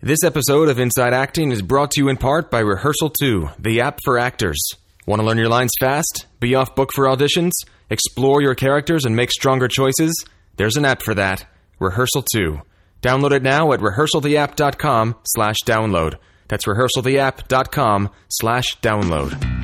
This episode of Inside Acting is brought to you in part by Rehearsal 2, the app for actors. Want to learn your lines fast? Be off book for auditions? Explore your characters and make stronger choices? There's an app for that. Rehearsal 2. Download it now at rehearsaltheapp.com slash download. That's rehearsaltheapp.com slash download.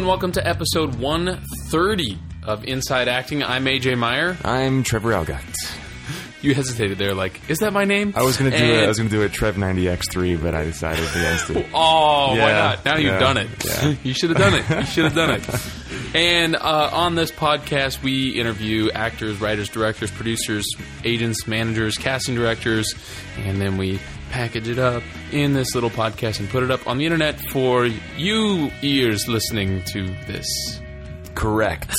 And welcome to episode 130 of Inside Acting. I'm AJ Meyer. I'm Trevor Algatt. You hesitated there, like, is that my name? I was gonna do And- it. I was gonna do a Trev 90X3, but I decided against it. Oh, why Yeah, not? Now you've yeah, done it. yeah. you should have done it. You should have done it. And uh, on this podcast, we interview actors, writers, directors, producers, agents, managers, casting directors, and then we package it up in this little podcast and put it up on the internet for you ears listening to this. Correct.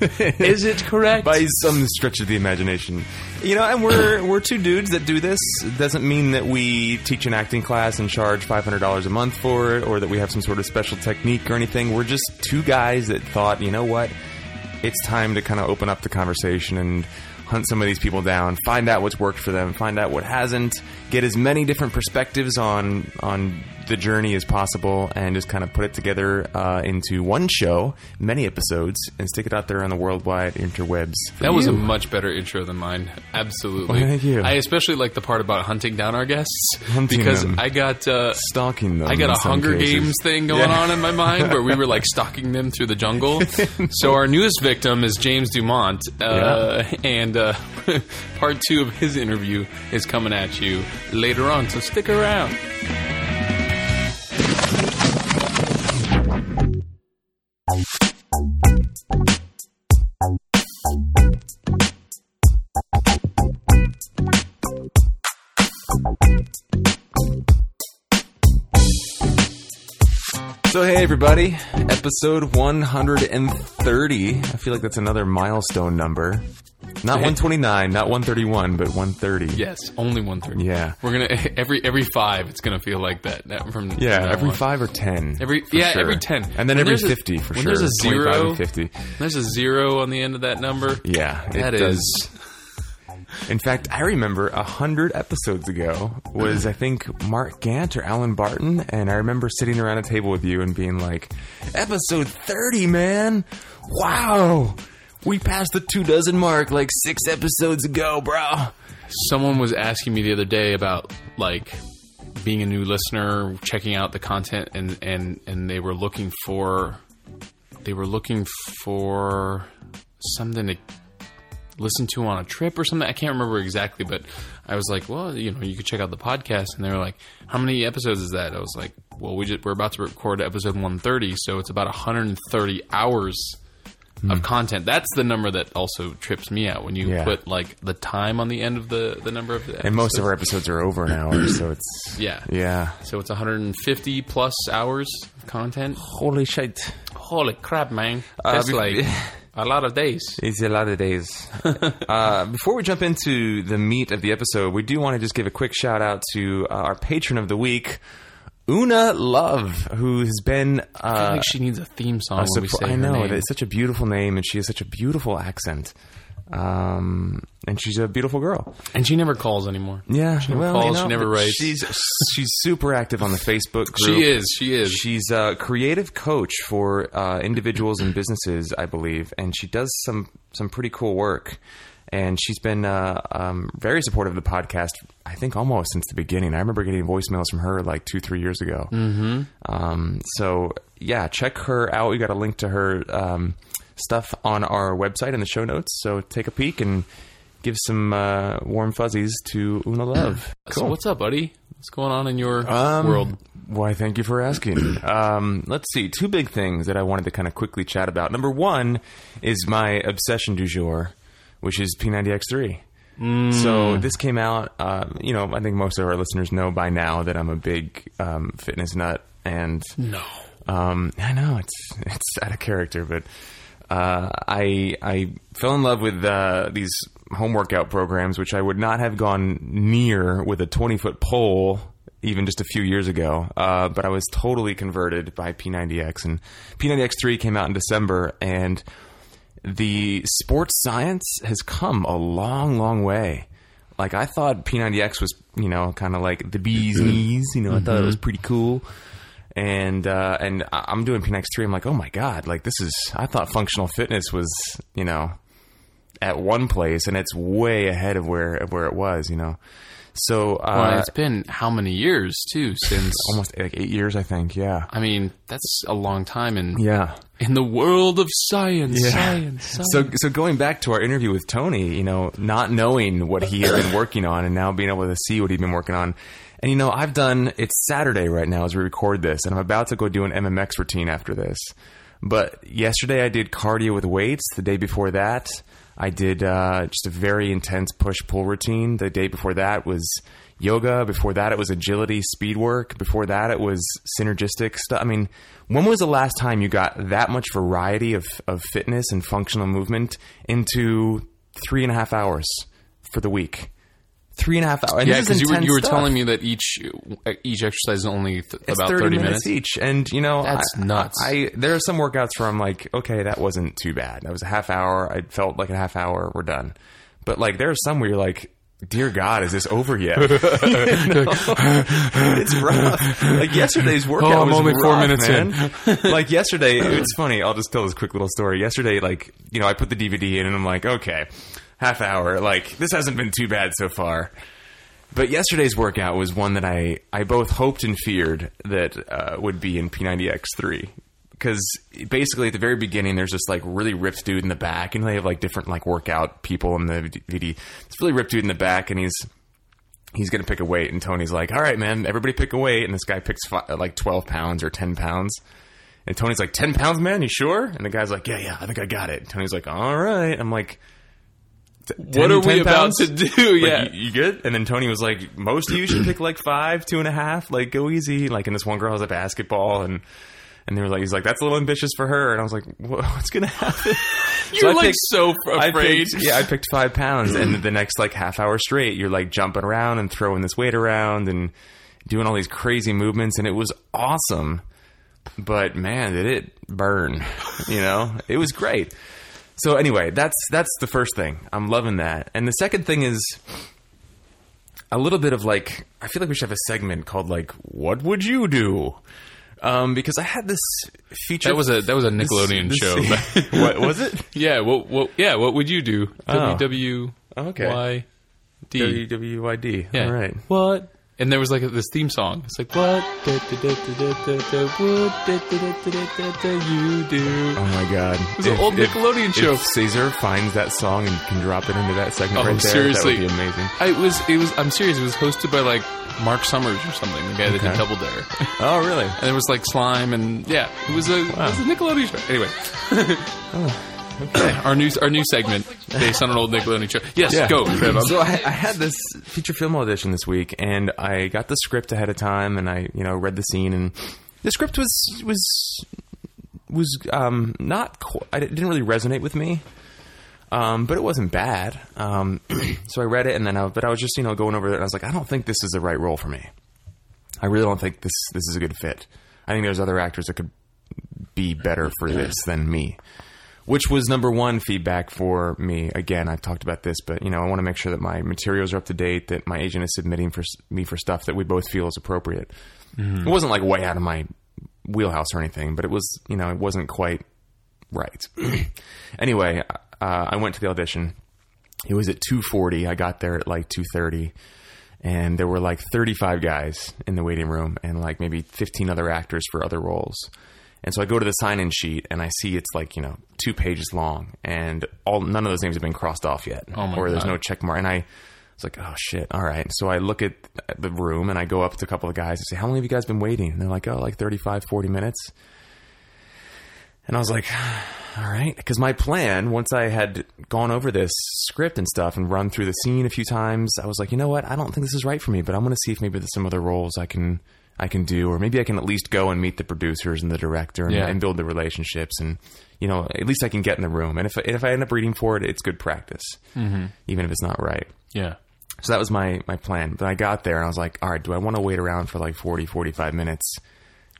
Is it correct? By some stretch of the imagination. You know, and we're we're two dudes that do this. It doesn't mean that we teach an acting class and charge five hundred dollars a month for it, or that we have some sort of special technique or anything. We're just two guys that thought, you know what, it's time to kind of open up the conversation and hunt some of these people down, find out what's worked for them, find out what hasn't, get as many different perspectives on on the journey as possible, and just kind of put it together uh, into one show, many episodes, and stick it out there on the worldwide interwebs. That was a much better intro than mine. Absolutely. Well, thank you. I especially like the part about hunting down our guests Hunting because them. I got uh, stalking them. I got a Hunger cases. Games thing going Yeah. on in my mind where we were like stalking them through the jungle. so our newest victim is James Dumont, uh, and uh, part two of his interview is coming at you later on. So stick around. Hey everybody, episode 130. I feel like that's another milestone number. Not 129, not 131, but 130. Yes, only one thirty. Yeah. we're gonna every every five. It's gonna feel like that. from Yeah, now every on. five or ten. Every for yeah, sure. every ten, and then When every there's a- fifty for when sure. There's a 25 zero. and fifty. There's a zero on the end of that number. Yeah, it That does. In fact, I remember a hundred episodes ago was I think Mark Gant or Alan Barton, and I remember sitting around a table with you and being like, "Episode thirty, man! Wow, we passed the two dozen mark like six episodes ago, bro." Someone was asking me the other day about like being a new listener, checking out the content, and and and they were looking for they were looking for something to listen to on a trip or something. I can't remember exactly, but I was like, well, you know, you could check out the podcast, and they were like, how many episodes is that? I was like, well, we just, we're about to record episode 130, so it's about 130 hours. Of content. That's the number that also trips me out when you Yeah. put like the time on the end of the the number of the And most of our episodes are over an hour, so it's yeah yeah. So it's 150 plus hours of content. Holy shit! Holy crap, man! Uh, That's bef- like a lot of days. It's a lot of days. uh, before we jump into the meat of the episode, we do want to just give a quick shout out to uh, our patron of the week, Una Love, who has been. I feel Uh, like she needs a theme song a when we support- I know it's such a beautiful name, and she has such a beautiful accent. Um, and she's a beautiful girl. and she never calls anymore. Yeah, She never well, calls, you know, she never writes. She's she's super active on the Facebook group. She is. She is. She's a creative coach for uh, individuals and businesses, I believe, and she does some some pretty cool work. And she's been uh, um, very supportive of the podcast. I think almost since the beginning. I remember getting voicemails from her like two, three years ago. Mm-hmm. Um, so yeah, check her out. We got a link to her um, stuff on our website in the show notes. So take a peek and give some uh, warm fuzzies to Una Love. So what's up, buddy? What's going on in your Um, world? Why, thank you for asking. um, let's see. Two big things that I wanted to kind of quickly chat about. Number one is my obsession du jour, which is P90X3. So this came out. Um, you know, I think most of our listeners know by now that I'm a big um, fitness nut, and No. um, I know it's it's out of character, but uh, I I fell in love with uh, these home workout programs, which I would not have gone near with a 20 foot pole even just a few years ago. Uh, but I was totally converted by P90X, and P90X3 came out in December, and the sports science has come a long, long way. Like I thought P90X was, you know, kind of like the bee's knees. You know, I thought it was pretty cool. And uh, and I'm doing P90X3. I'm like, oh my god, like this is. I thought functional fitness was, you know, at one place, and it's way ahead of where of where it was. You know, so uh, Well, it's been how many years too since? almost like eight years, I think. Yeah, I mean, that's a long time in yeah. in the world of science. Yeah. Science. science. So, so going back to our interview with Tony, you know, not knowing what he had been working on, and now being able to see what he'd been working on, and you know, I've done. It's Saturday right now as we record this, and I'm about to go do an MMX routine after this. But yesterday I did cardio with weights. The day before that, I did uh, just a very intense push pull routine. The day before that was yoga. Before that, it was agility, speed work. Before that, it was synergistic stuff. I mean, when was the last time you got that much variety of, of fitness and functional movement into three and a half hours for the week? Three and a half hours. And yeah, because you were you were telling me that each each exercise is only th- about thirty, minutes. each, and you know That's I, nuts. I there are some workouts where I'm like, okay, that wasn't too bad. That was a half hour. I felt like a half hour. We're done. But like, there are some where you're like, dear God, is this over yet? You know? it's rough. Like yesterday's workout Oh, I'm was only four minutes man. like yesterday, it's funny. I'll just tell this quick little story. Yesterday, like you know, I put the DVD in, and I'm like, okay, half hour. Like this hasn't been too bad so far. But yesterday's workout was one that I, I both hoped and feared that uh, would be in P90X3. Because basically at the very beginning, there's this like really ripped dude in the back, and they have like different like workout people in the DVD. This really ripped dude in the back, and he's he's gonna pick a weight, and Tony's like, "All right, man, everybody pick a weight," and this guy picks fi- like 12 pounds or 10 pounds, and Tony's like, "10 pounds, man, you sure?" And the guy's like, "Yeah, yeah, I think I got it." Tony's like, "All right," I'm like. What are we about to do? Like, Yeah. you, you good? And then Tony was like, most of you should pick like five, two and a half, like go easy. Like, and this one girl has a basketball, and and they were like, he's like, that's a little ambitious for her. And I was like, what's gonna happen? You're I like picked- so I afraid. picked- yeah, I picked five pounds, and the next like half hour straight, you're like jumping around and throwing this weight around and doing all these crazy movements, and it was awesome. But man, did it burn? You know, it was great. So anyway, that's that's the first thing. I'm loving that, and the second thing is a little bit of like I feel like we should have a segment called like "What would you do?" Um, because I had this feature. That was a that was a Nickelodeon this- show. what was it? yeah. What what yeah. What would you do? Oh. WW Okay. Y D. WWYD. Yeah. All right. What? And there was like this theme song. It's like what? You do? Oh my god! It was an old Nickelodeon show. If Caesar finds that song and can drop it into that segment Oh, right there, seriously. that would be amazing. I it was it was I'm serious. It was hosted by like Marc Summers or something, the guy that did Okay. Double Dare. Oh, really? and there was like slime and yeah, it was a it was a Nickelodeon show. Anyway, our new our new segment based on an old Nickelodeon show. Yes, go. So I, I had this feature film audition this week, and I got the script ahead of time, and I, you know, read the scene, and the script was was was um, not. Qu- I didn't really resonate with me, um, but it wasn't bad. Um, so I read it, and then I, but I was just you know going over it, and I was like, I don't think this is the right role for me. I really don't think this this is a good fit. I think there's other actors that could be better for this than me. Which was number one feedback for me. Again, I've talked about this, but you know, I want to make sure that my materials are up to date, that my agent is submitting for me for stuff that we both feel is appropriate. It wasn't like way out of my wheelhouse or anything, but it was, you know, it wasn't quite right. anyway, uh, I went to the audition. It was at 2:40. I got there at like 2:30 and there were like 35 guys in the waiting room and like maybe 15 other actors for other roles. And so I go to the sign-in sheet and I see it's like, you know, 2 pages long and all none of those names have been crossed off yet Oh my or there's God. no check mark and I was like, "Oh shit. All right." So I look at the room and I go up to a couple of guys and say, "How long have you guys been waiting?" And they're like, "Oh, like 35, 40 minutes." And I was like, all right. Because my plan, once I had gone over this script and stuff and run through the scene a few times, I was like, you know what? I don't think this is right for me, but I'm going to see if maybe there's some other roles I can I can do, or maybe I can at least go and meet the producers and the director and, Yeah. and build the relationships, and you know, at least I can get in the room. And if if I end up reading for it, it's good practice, mm-hmm. even if it's not right. Yeah. So that was my my plan. But I got there and I was like, all right, do I want to wait around for like 40, 45 minutes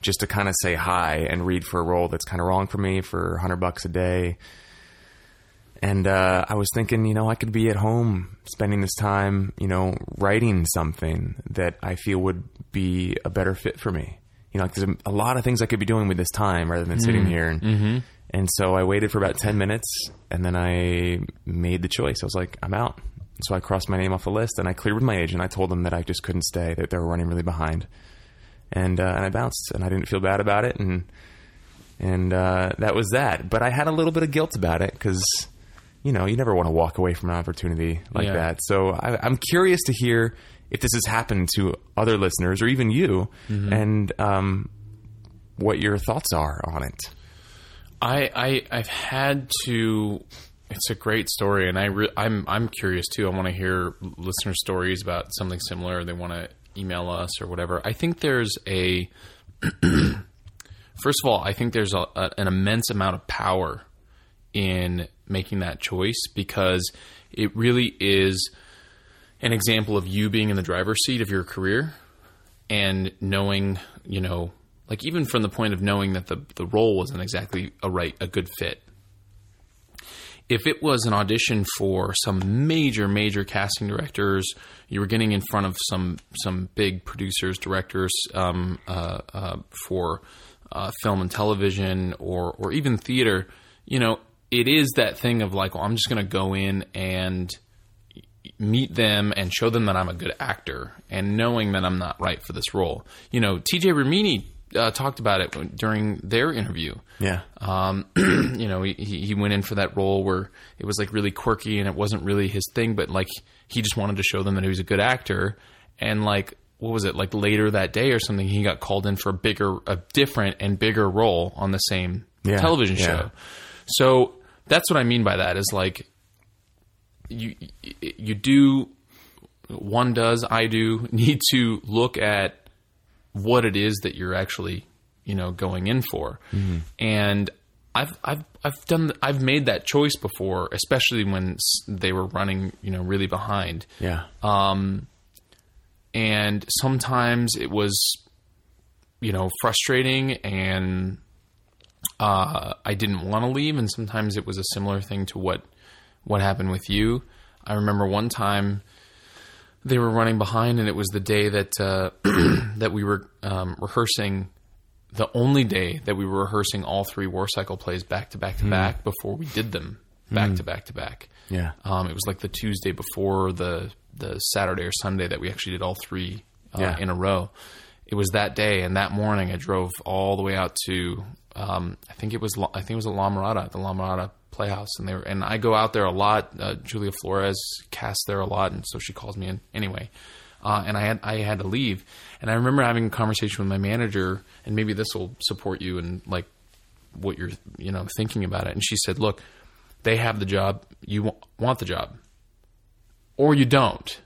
just to kind of say hi and read for a role that's kind of wrong for me for 100 bucks a day? And uh, I was thinking, you know, I could be at home spending this time, you know, writing something that I feel would be a better fit for me. You know, like there's a, lot of things I could be doing with this time rather than sitting here. And, and so I waited for about 10 minutes and then I made the choice. I was like, I'm out. So I crossed my name off the list and I cleared with my agent. I told them that I just couldn't stay, that they were running really behind. And, uh, and I bounced and I didn't feel bad about it. And, and uh, that was that. But I had a little bit of guilt about it because, you know, you never want to walk away from an opportunity like Yeah. that. So I, I'm curious to hear if this has happened to other listeners or even you, and um, what your thoughts are on it. I, I I've had to. It's a great story, and I re, I'm I'm curious too. I want to hear listener stories about something similar. They want to email us or whatever. I think there's a. First of all, I think there's a, a, an immense amount of power in making that choice because it really is an example of you being in the driver's seat of your career and knowing, you know, like even from the point of knowing that the the role wasn't exactly a right a good fit. If it was an audition for some major major casting directors, you were getting in front of some some big producers, directors um, uh, uh, for uh, film and television, or or even theater. You know, it is that thing of like, well, I'm just going to go in and meet them and show them that I'm a good actor and knowing that I'm not right for this role. You know, TJ Ramini uh, talked about it during their interview. Yeah. Um, you know, he, he went in for that role where it was like really quirky and it wasn't really his thing, but like he just wanted to show them that he was a good actor. And like, what was it like later that day or something? He got called in for a bigger, a different and bigger role on the same Yeah, television yeah. show. So that's what I mean by that is like you you do one does I do need to look at what it is that you're actually you know going in for, and I've I've I've done I've made that choice before, especially when they were running you know really behind, Yeah. um, and sometimes it was you know frustrating and uh, I didn't want to leave, and sometimes it was a similar thing to what what happened with you. I remember one time they were running behind, and it was the day that uh, that we were um, rehearsing. The only day that we were rehearsing all three War Cycle plays back to back to back before we did them back to back to back. Yeah. Um, it was like the Tuesday before the the Saturday or Sunday that we actually did all three uh, Yeah. in a row. It was that day, and that morning I drove all the way out to um, I think it was I think it was at La Mirada, the La Mirada Playhouse, and they were and I go out there a lot. Uh, Julia Flores casts there a lot, and so she calls me in anyway. Uh, and I had I had to leave, and I remember having a conversation with my manager, and maybe this will support you and like what you're you know thinking about it. And she said, "Look, they have the job. You wa- want the job, or you don't."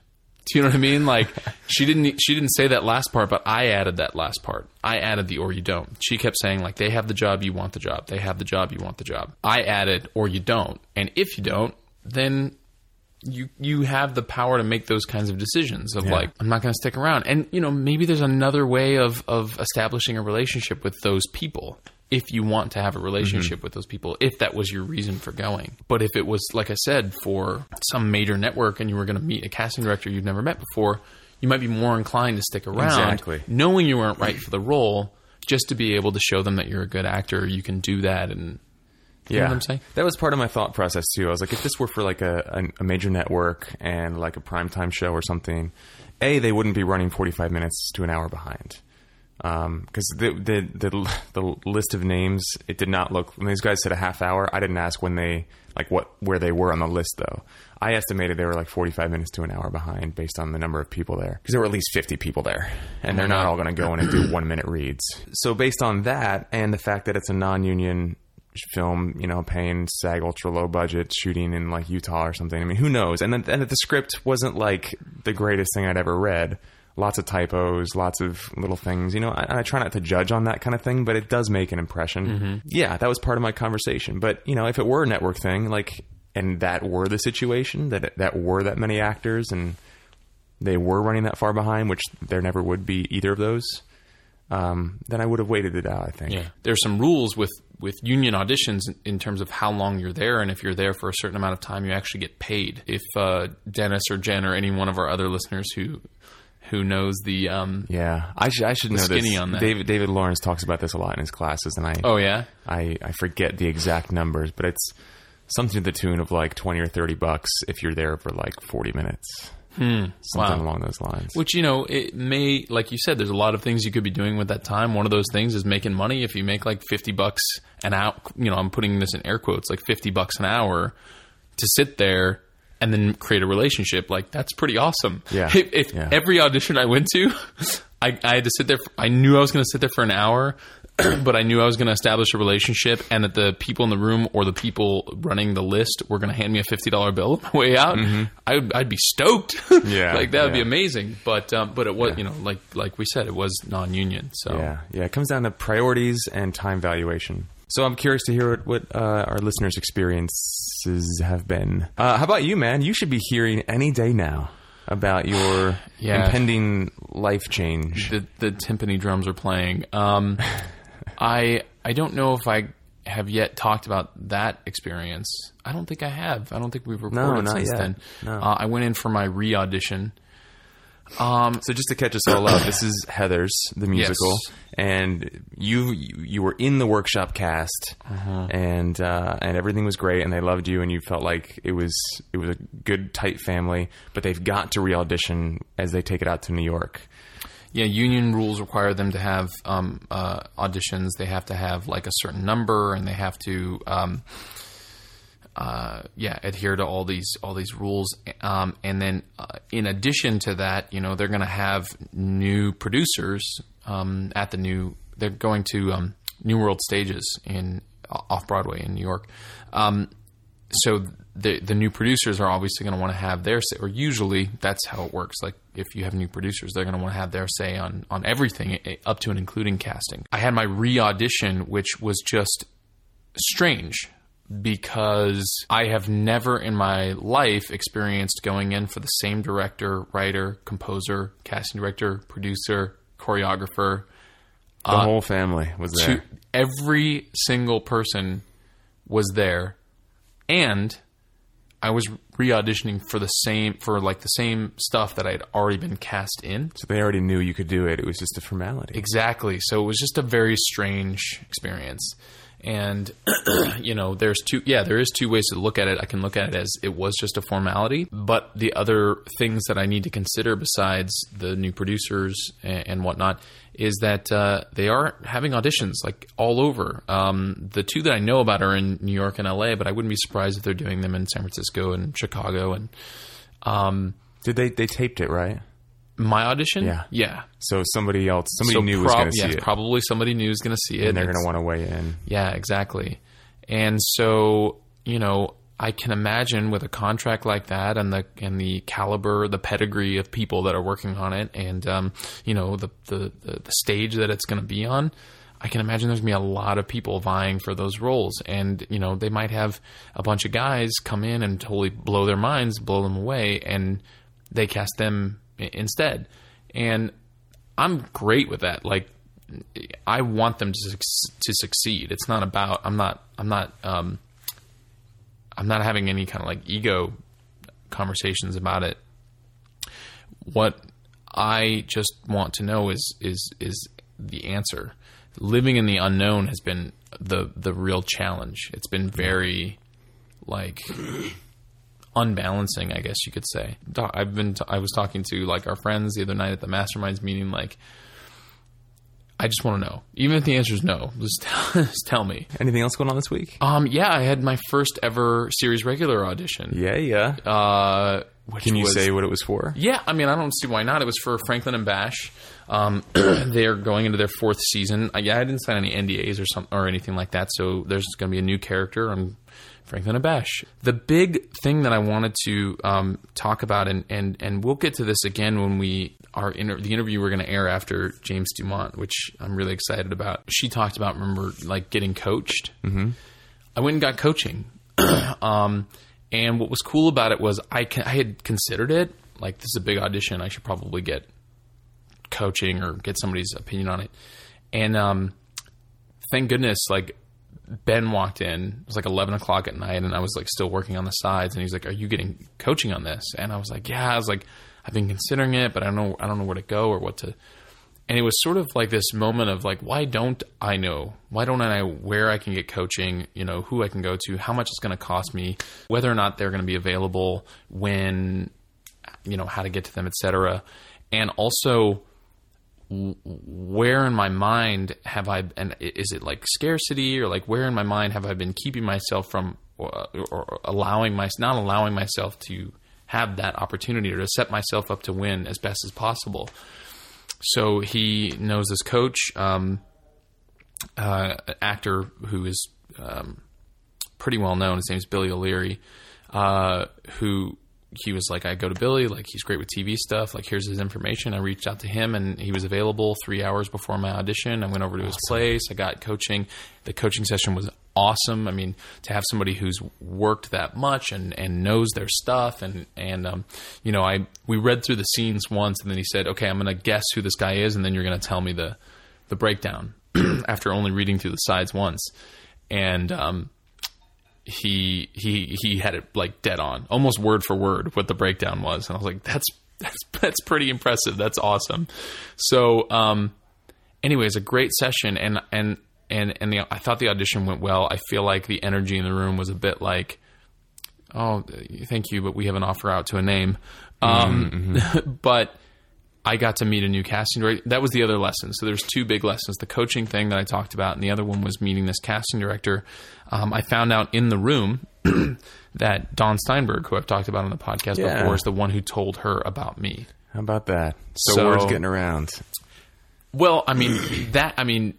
Do you know what I mean? Like she didn't she didn't say that last part, but I added that last part. I added the or you don't. She kept saying like they have the job, you want the job. They have the job, you want the job. I added or you don't. And if you don't, then you you have the power to make those kinds of decisions of Yeah. like I'm not going to stick around. And you know, maybe there's another way of of establishing a relationship with those people if you want to have a relationship mm-hmm. with those people if that was your reason for going. But if it was like I said for some major network and you were going to meet a casting director you've never met before, you might be more inclined to stick around Exactly. knowing you weren't right for the role just to be able to show them that you're a good actor, you can do that and Yeah, what I'm saying? that was part of my thought process too. I was like, if this were for like a, a, a major network and like a primetime show or something, a they wouldn't be running forty five minutes to an hour behind. Um, because the, the the the list of names, it did not look. When these guys said a half hour, I didn't ask when they like what where they were on the list though. I estimated they were like forty five minutes to an hour behind based on the number of people there. Because there were at least fifty people there, and they're not all going to go in and do one minute reads. So based on that and the fact that it's a non union film, you know, paying SAG ultra low budget, shooting in like Utah or something. I mean, who knows? And then and the script wasn't like the greatest thing I'd ever read. Lots of typos, lots of little things. You know, I, I try not to judge on that kind of thing, but it does make an impression. Yeah, that was part of my conversation. But you know, if it were a network thing, like, and that were the situation, that that were that many actors, and they were running that far behind, which there never would be either of those. Um, then I would have waited it out. I think. Yeah, there's some rules with with union auditions in- in terms of how long you're there, and if you're there for a certain amount of time, you actually get paid. If uh, Dennis or Jen or any one of our other listeners who who knows the um, Yeah, I should I should know skinny this. on that. David David Lawrence talks about this a lot in his classes, and I oh yeah, I I forget the exact numbers, but it's something to the tune of like twenty or thirty bucks if you're there for like forty minutes, something Hmm. Wow. along those lines. Which you know, it may like you said, there's a lot of things you could be doing with that time. One of those things is making money. If you make like fifty bucks an hour, you know, I'm putting this in air quotes, like fifty bucks an hour to sit there and then create a relationship. Like that's pretty awesome. Yeah. If, if Yeah. every audition I went to, I, I had to sit there. For, I knew I was going to sit there for an hour. But I knew I was going to establish a relationship, and that the people in the room or the people running the list were going to hand me a fifty dollar bill on the way out. I'd, I'd be stoked. Mm-hmm. Yeah, like that would be amazing. But um, but it was you know like like we said, it was non union. So Yeah, yeah. It comes down to priorities and time valuation. So I'm curious to hear what, what uh, our listeners' experiences have been. Uh, how about you, man? You should be hearing any day now about your Yeah. impending life change. the the timpani drums are playing. Um, I I don't know if I have yet talked about that experience. I don't think I have. I don't think we've recorded not since yet. then. No. Uh, I went in for my re audition. Um, So just to catch us all up, this is Heathers the musical, Yes. and you you were in the workshop cast, Uh-huh. and uh, and everything was great, and they loved you, and you felt like it was it was a good tight family. But they've got to re-audition as they take it out to New York. Yeah, union rules require them to have um, uh, auditions. They have to have like a certain number, and they have to, um, uh, yeah, adhere to all these all these rules. Um, and then, uh, in addition to that, you know, they're going to have new producers um, at the new. They're going to um, New World Stages in off Broadway in New York. Um, so the the new producers are obviously going to want to have their say, or usually that's how it works. Like if you have new producers, they're going to want to have their say on on everything eh, up to and including casting. I had my re audition, which was just strange because I have never in my life experienced going in for the same director, writer, composer, casting director, producer, choreographer. The uh, whole family was there. To every single person was there, and I was re-auditioning for the same for like the same stuff that I had already been cast in. so they already knew you could do it. It was just a formality. Exactly. So it was just a very strange experience. And you know, there's two yeah, there is two ways to look at it. I can look at it as it was just a formality, but the other things that I need to consider besides the new producers and, and whatnot is that uh, they are having auditions like all over. Um, the two that I know about are in New York and LA, but I wouldn't be surprised if they're doing them in San Francisco and Chicago and um, Did they they taped it right? My audition. Yeah. yeah. So somebody else, somebody So knew was prob- going to see it, probably somebody new is going to see it. and they're going to want to weigh in. yeah, exactly. And so, you know, I can imagine with a contract like that and the and the caliber, the pedigree of people that are working on it, and um, you know the, the the the stage that it's going to be on. I can imagine there's going to be a lot of people vying for those roles, and you know they might have a bunch of guys come in and totally blow their minds, blow them away, and they cast them instead. And I'm great with that. Like I want them to to succeed. It's not about I'm not I'm not um, I'm not having any kind of like ego conversations about it. What I just want to know is is is the answer. Living in the unknown has been the the real challenge. It's been very like unbalancing, I guess you could say. I've been t- I was talking to like our friends the other night at the masterminds meeting like I just want to know. Even if the answer is no, just tell, just tell me. Anything else going on this week? Um, yeah, I had my first ever series regular audition. Yeah, yeah. Uh, Can you was, say what it was for? Yeah, I mean, I don't see why not. It was for Franklin and Bash. Um, they're going into their fourth season. Uh, yeah, I didn't sign any NDAs or some or anything like that. So there's going to be a new character on Franklin and Bash. The big thing that I wanted to um, talk about, and, and and we'll get to this again when we are inter- the interview we're going to air after James Dumont, which I'm really excited about. She talked about remember like getting coached. Mm-hmm. I went and got coaching. um, and what was cool about it was I, I had considered it like this is a big audition. I should probably get coaching or get somebody's opinion on it. And um, thank goodness, like Ben walked in. It was like eleven o'clock at night, and I was like still working on the sides. And he's like, "Are you getting coaching on this?" And I was like, "Yeah." I was like, "I've been considering it, but I don't know. I don't know where to go or what to." And it was sort of like this moment of like, why don't I know? Why don't I know where I can get coaching? You know, who I can go to, how much it's going to cost me, whether or not they're going to be available, when, you know, how to get to them, etc. And also, where in my mind have I and is it like scarcity or like where in my mind have I been keeping myself from or, or, allowing my not allowing myself to have that opportunity or to set myself up to win as best as possible. So he knows this coach, um, uh, actor who is um, pretty well known. His name is Billy O'Leary, uh, who he was like, I go to Billy, like he's great with TV stuff. Like here's his information. I reached out to him, and he was available three hours before my audition. I went over to awesome. his place. I got coaching. The coaching session was awesome. I mean, to have somebody who's worked that much and, and knows their stuff, and and um, you know, I we read through the scenes once, and then he said, okay, I'm going to guess who this guy is, and then you're going to tell me the the breakdown after only reading through the sides once, and um, he he he had it like dead on, almost word for word what the breakdown was, and I was like, that's that's that's pretty impressive. That's awesome. So, um, anyways, a great session, and and and and the, I thought the audition went well. I feel like the energy in the room was a bit like, oh, thank you, but we have an offer out to a name. Um, mm-hmm. but I got to meet a new casting director. That was the other lesson. So there's two big lessons: the coaching thing that I talked about, and the other one was meeting this casting director. Um, I found out in the room that Don Steinberg, who I've talked about on the podcast yeah. before, is the one who told her about me. How about that? So, so word's getting around. Well, I mean that. I mean,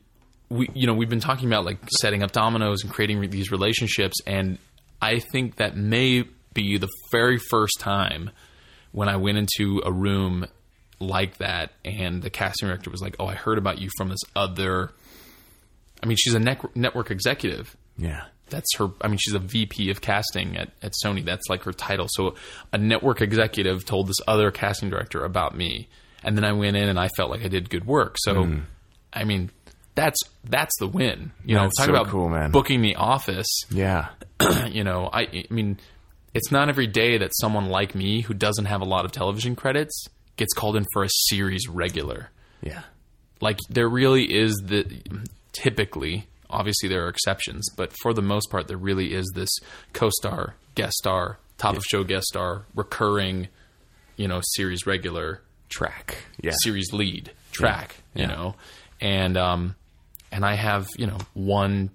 we you know we've been talking about like setting up dominoes and creating re- these relationships, and I think that may be the very first time when I went into a room like that, and the casting director was like, "Oh, I heard about you from this other." I mean, she's a network executive. Yeah, that's her. I mean, she's a VP of casting at, at Sony. That's like her title. So, a network executive told this other casting director about me, and then I went in and I felt like I did good work. So, mm. I mean, that's that's the win. You know, talk so about cool, man. booking the office. Yeah, you know, I, I mean, it's not every day that someone like me who doesn't have a lot of television credits gets called in for a series regular. Yeah. Like there really is the typically, obviously there are exceptions, but for the most part there really is this co-star, guest star, top yeah. of show guest star, recurring, you know, series regular track. Yeah. Series lead track, yeah. you know. And um and I have, you know, one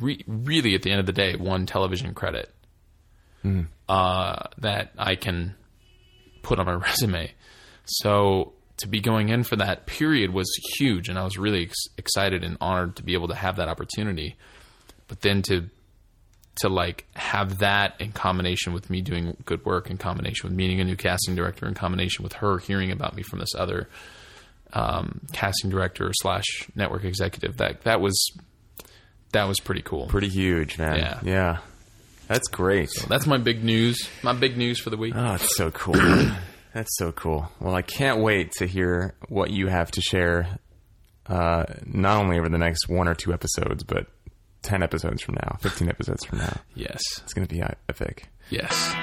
re- really at the end of the day, one television credit. Mm. Uh, that I can put on my resume. So to be going in for that period was huge, and I was really ex- excited and honored to be able to have that opportunity. But then to to like have that in combination with me doing good work, in combination with meeting a new casting director, in combination with her hearing about me from this other um, casting director slash network executive, that that was that was pretty cool. Pretty huge, man. Yeah, yeah. That's great. So that's my big news. My big news for the week. Oh, it's so cool. That's so cool. Well, I can't wait to hear what you have to share, uh, not only over the next one or two episodes, but 10 episodes from now, 15 episodes from now. Yes. It's going to be epic. Yes.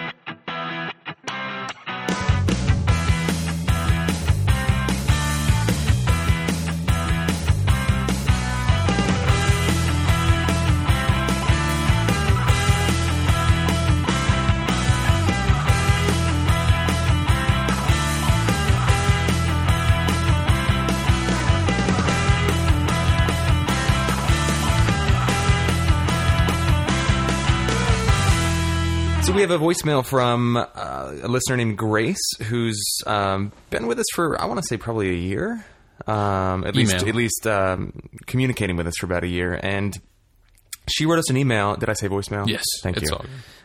So we have a voicemail from uh, a listener named Grace who's um, been with us for I want to say probably a year, um, at least at least um, communicating with us for about a year, and she wrote us an email. Did I say voicemail? Yes, thank you.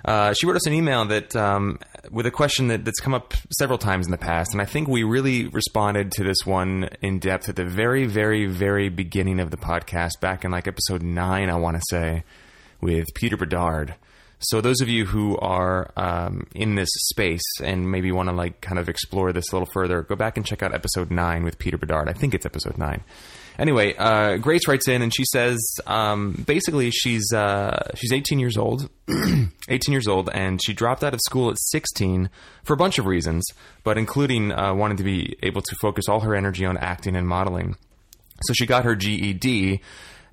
Uh, she wrote us an email that um, with a question that, that's come up several times in the past, and I think we really responded to this one in depth at the very, very, very beginning of the podcast, back in like episode nine, I want to say, with Peter Bedard. So those of you who are um, in this space and maybe want to like kind of explore this a little further, go back and check out episode nine with Peter Bedard. I think it's episode nine. Anyway, uh, Grace writes in and she says, um, basically, she's uh, she's 18 years old, 18 years old, and she dropped out of school at 16 for a bunch of reasons, but including uh, wanting to be able to focus all her energy on acting and modeling. So she got her GED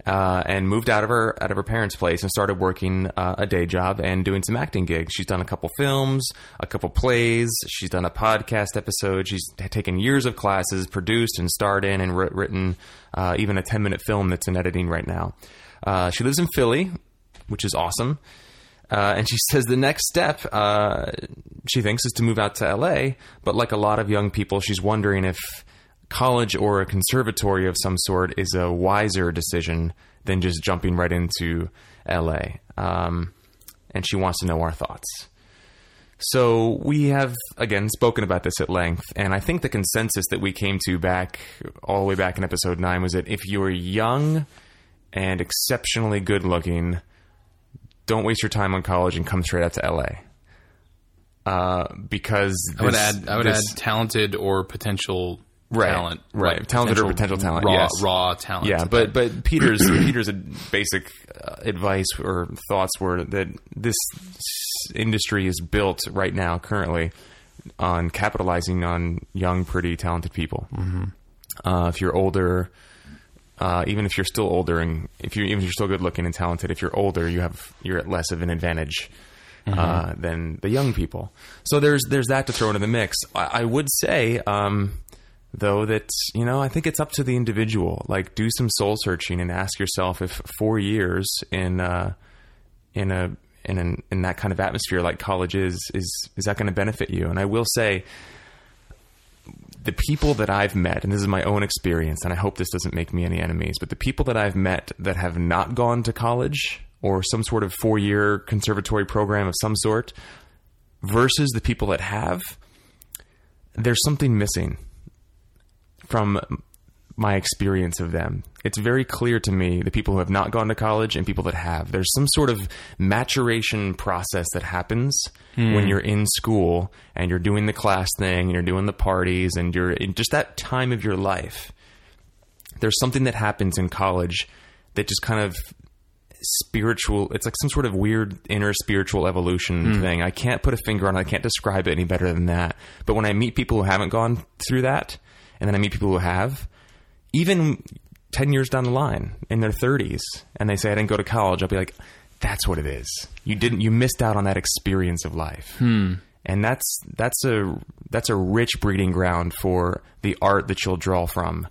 uh, and moved out of her out of her parents' place and started working uh, a day job and doing some acting gigs. She's done a couple films, a couple plays. She's done a podcast episode. She's taken years of classes, produced and starred in and writ- written uh, even a ten minute film that's in editing right now. Uh, she lives in Philly, which is awesome. Uh, and she says the next step uh, she thinks is to move out to LA. But like a lot of young people, she's wondering if college or a conservatory of some sort is a wiser decision than just jumping right into LA. Um, and she wants to know our thoughts. So we have again spoken about this at length, and I think the consensus that we came to back all the way back in episode nine was that if you are young and exceptionally good looking, don't waste your time on college and come straight out to LA. Uh, because I would add I would this- add talented or potential Right, talent, right. like Talented or potential talent, raw, yes. raw talent. Yeah, but but Peter's Peter's basic uh, advice or thoughts were that this industry is built right now, currently, on capitalizing on young, pretty, talented people. Mm-hmm. Uh, if you're older, uh, even if you're still older, and if you even if you're still good looking and talented, if you're older, you have you're at less of an advantage. Uh, than the young people, so there's there's that to throw into the mix. I, I would say, um, though that you know i think it's up to the individual. Like do some soul searching and ask yourself if four years in uh in a in an, in that kind of atmosphere like college is is is that going to benefit you? And i will say the people that I've met, and this is my own experience, and I hope this doesn't make me any enemies, but the people that I've met that have not gone to college or some sort of four year conservatory program of some sort versus the people that have, there's something missing from my experience of them. It's very clear to me the people who have not gone to college and people that have. There's some sort of maturation process that happens hmm. when you're in school and you're doing the class thing and you're doing the parties and you're in just that time of your life. There's something that happens in college that just kind of spiritual it's like some sort of weird inner spiritual evolution hmm. thing. I can't put a finger on it. I can't describe it any better than that. But when I meet people who haven't gone through that and then I meet people who have, even 10 years down the line in their 30s and they say I didn't go to college, I'll be like that's what it is. You didn't you missed out on that experience of life. Hmm. And that's that's a that's a rich breeding ground for the art that you'll draw from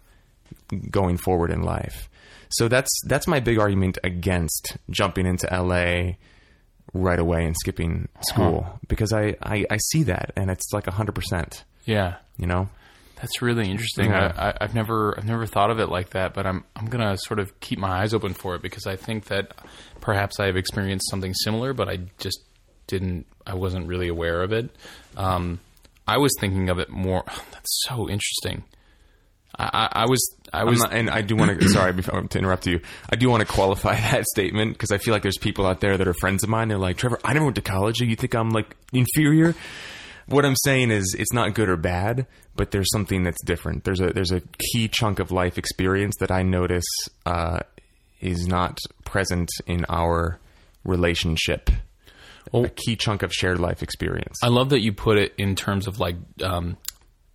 going forward in life. So that's that's my big argument against jumping into LA right away and skipping school because I, I, I see that and it's like hundred percent. yeah, You know, that's really interesting. Yeah. I, I, I've never I've never thought of it like that, but I'm I'm gonna sort of keep my eyes open for it because I think that perhaps I have experienced something similar, but I just didn't I wasn't really aware of it. Um, I was thinking of it more. That's so interesting. I, I, I was I was not, and I do want to. sorry before, to interrupt you. I do want to qualify that statement because I feel like there's people out there that are friends of mine. They're like, Trevor, I never went to college. You think I'm like inferior? What I'm saying is, it's not good or bad, but there's something that's different. There's a there's a key chunk of life experience that I notice uh, is not present in our relationship. a key chunk of shared life experience. I love that you put it in terms of like um,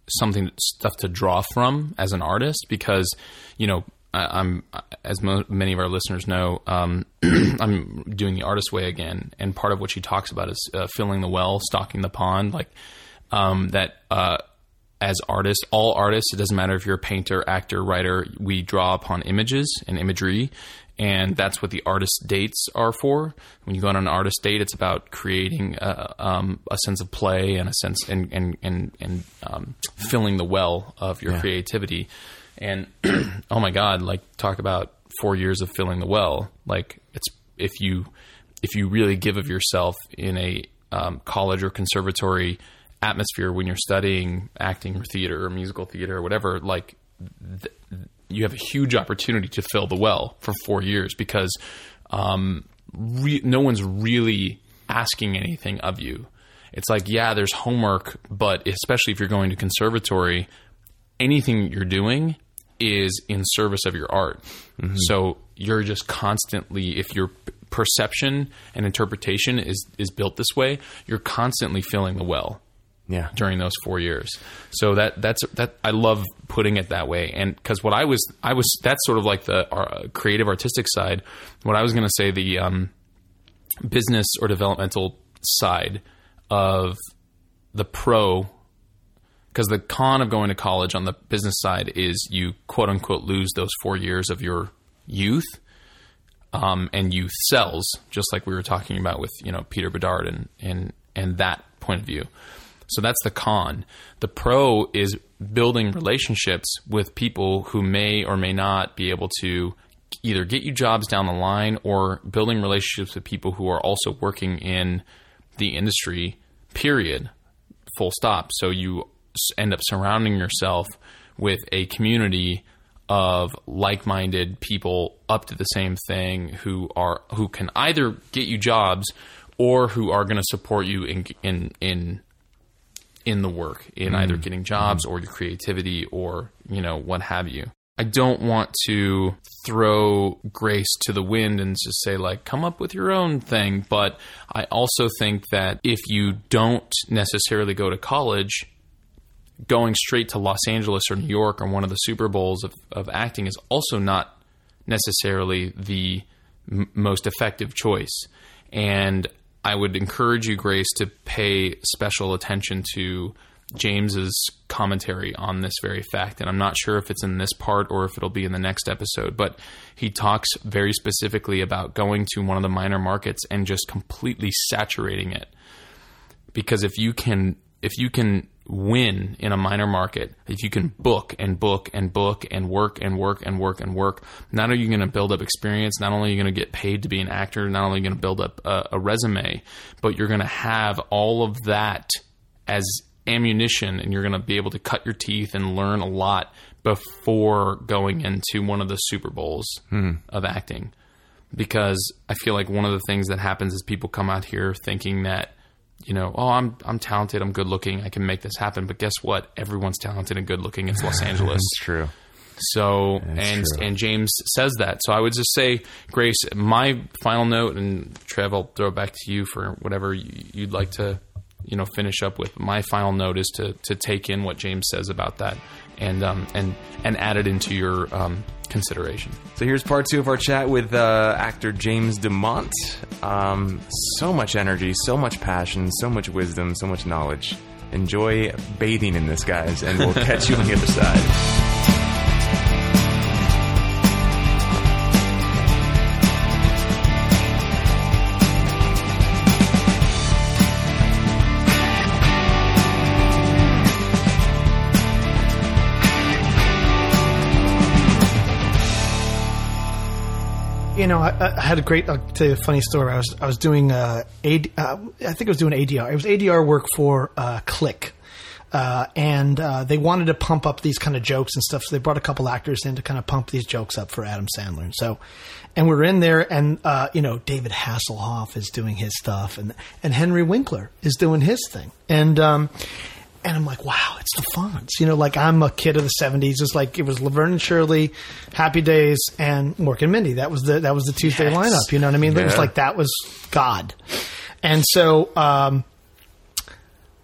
something stuff to draw from as an artist because you know I, I'm as mo- many of our listeners know um, I'm doing the artist way again, and part of what she talks about is uh, filling the well, stocking the pond, like um, that. Uh, as artists, all artists, it doesn't matter if you're a painter, actor, writer, we draw upon images and imagery. And that's what the artist dates are for. When you go on an artist date, it's about creating a, um, a sense of play and a sense and and and, and um, filling the well of your creativity. And oh my God, like talk about four years of filling the well. Like it's if you if you really give of yourself in a um, college or conservatory atmosphere when you're studying acting or theater or musical theater or whatever, like th- you have a huge opportunity to fill the well for four years because um, re- no one's really asking anything of you. It's like, yeah, there's homework, but especially if you're going to conservatory, anything you're doing is in service of your art. So you're just constantly, if your perception and interpretation is is built this way, you're constantly filling the well Yeah. during those four years. So that that's that I love putting it that way, and because what I was I was that's sort of like the uh, creative artistic side. What I was going to say the um, business or developmental side of the pro. Because the con of going to college on the business side is you quote unquote lose those four years of your youth, um, and youth sells, just like we were talking about with you know Peter Bedard and and and that point of view. So that's the con. The pro is building relationships with people who may or may not be able to either get you jobs down the line or building relationships with people who are also working in the industry, period, full stop. So you end up surrounding yourself with a community of like-minded people up to the same thing who are who can either get you jobs or who are going to support you in in in in the work in mm-hmm. either getting jobs mm-hmm. or your creativity or you know what have you. I don't want to throw grace to the wind and just say like come up with your own thing but i also think that if you don't necessarily go to college going straight to los angeles or new york or one of the super bowls of, of acting is also not necessarily the m- most effective choice. And I would encourage you, Grace, to pay special attention to James's commentary on this very fact. And I'm not sure if it's in this part or if it'll be in the next episode, but he talks very specifically about going to one of the minor markets and just completely saturating it because if you can if you can win in a minor market if you can book and book and book and work and work and work and work. Not only are you going to build up experience not only are you going to get paid to be an actor not only are you going to build up a, a resume but you're going to have all of that as ammunition and you're going to be able to cut your teeth and learn a lot before going into one of the super bowls hmm. of acting. Because I feel like one of the things that happens is people come out here thinking that you know, oh, I'm I'm talented, I'm good looking, I can make this happen. But guess what? Everyone's talented and good looking. It's Los Angeles. It's true. So and true. and James says that. So I would just say, Grace, my final note, and Trev, I'll throw it back to you for whatever you- you'd like to, you know, finish up with. My final note is to to take in what James says about that and um and and add it into your um consideration. So here's part two of our chat with uh, actor James DuMont. Um, so much energy, so much passion, so much wisdom, so much knowledge. Enjoy bathing in this, guys, and we'll catch you on the other side. You know, I, I had a great. I'll tell you a funny story. I was I was doing uh, AD, uh, I think I was doing ADR. It was ADR work for uh, Click, uh, and uh, they wanted to pump up these kind of jokes and stuff. So they brought a couple actors in to kind of pump these jokes up for Adam Sandler. And so, and we're in there, and uh, you know, David Hasselhoff is doing his stuff, and and Henry Winkler is doing his thing, and. Um, and I'm like, wow, it's the Fonz. You know, like I'm a kid of the '70s. It's like it was Laverne and Shirley, Happy Days, and Mork and Mindy. That was the that was the Tuesday Yes. lineup. You know what I mean? It was like that was God. And so, um,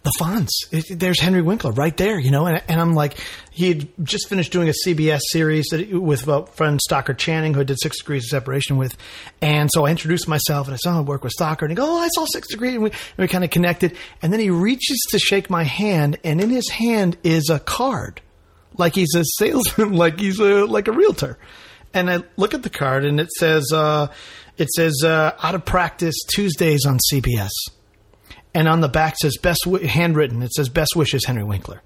the Fonz. It- there's Henry Winkler right there, you know. And, and I'm like, he had just finished doing a CBS series that, with a friend Stockard Channing, who I did Six Degrees of Separation with. And so I introduced myself and I saw him work with Stockard. And he go, oh, I saw Six Degrees. And we, and we kind of connected. And then he reaches to shake my hand, and in his hand is a card, like he's a salesman, like he's a like a realtor. And I look at the card, and it says, uh, it says uh, out of practice Tuesdays on CBS and on the back says best w- handwritten. It says best wishes, Henry Winkler.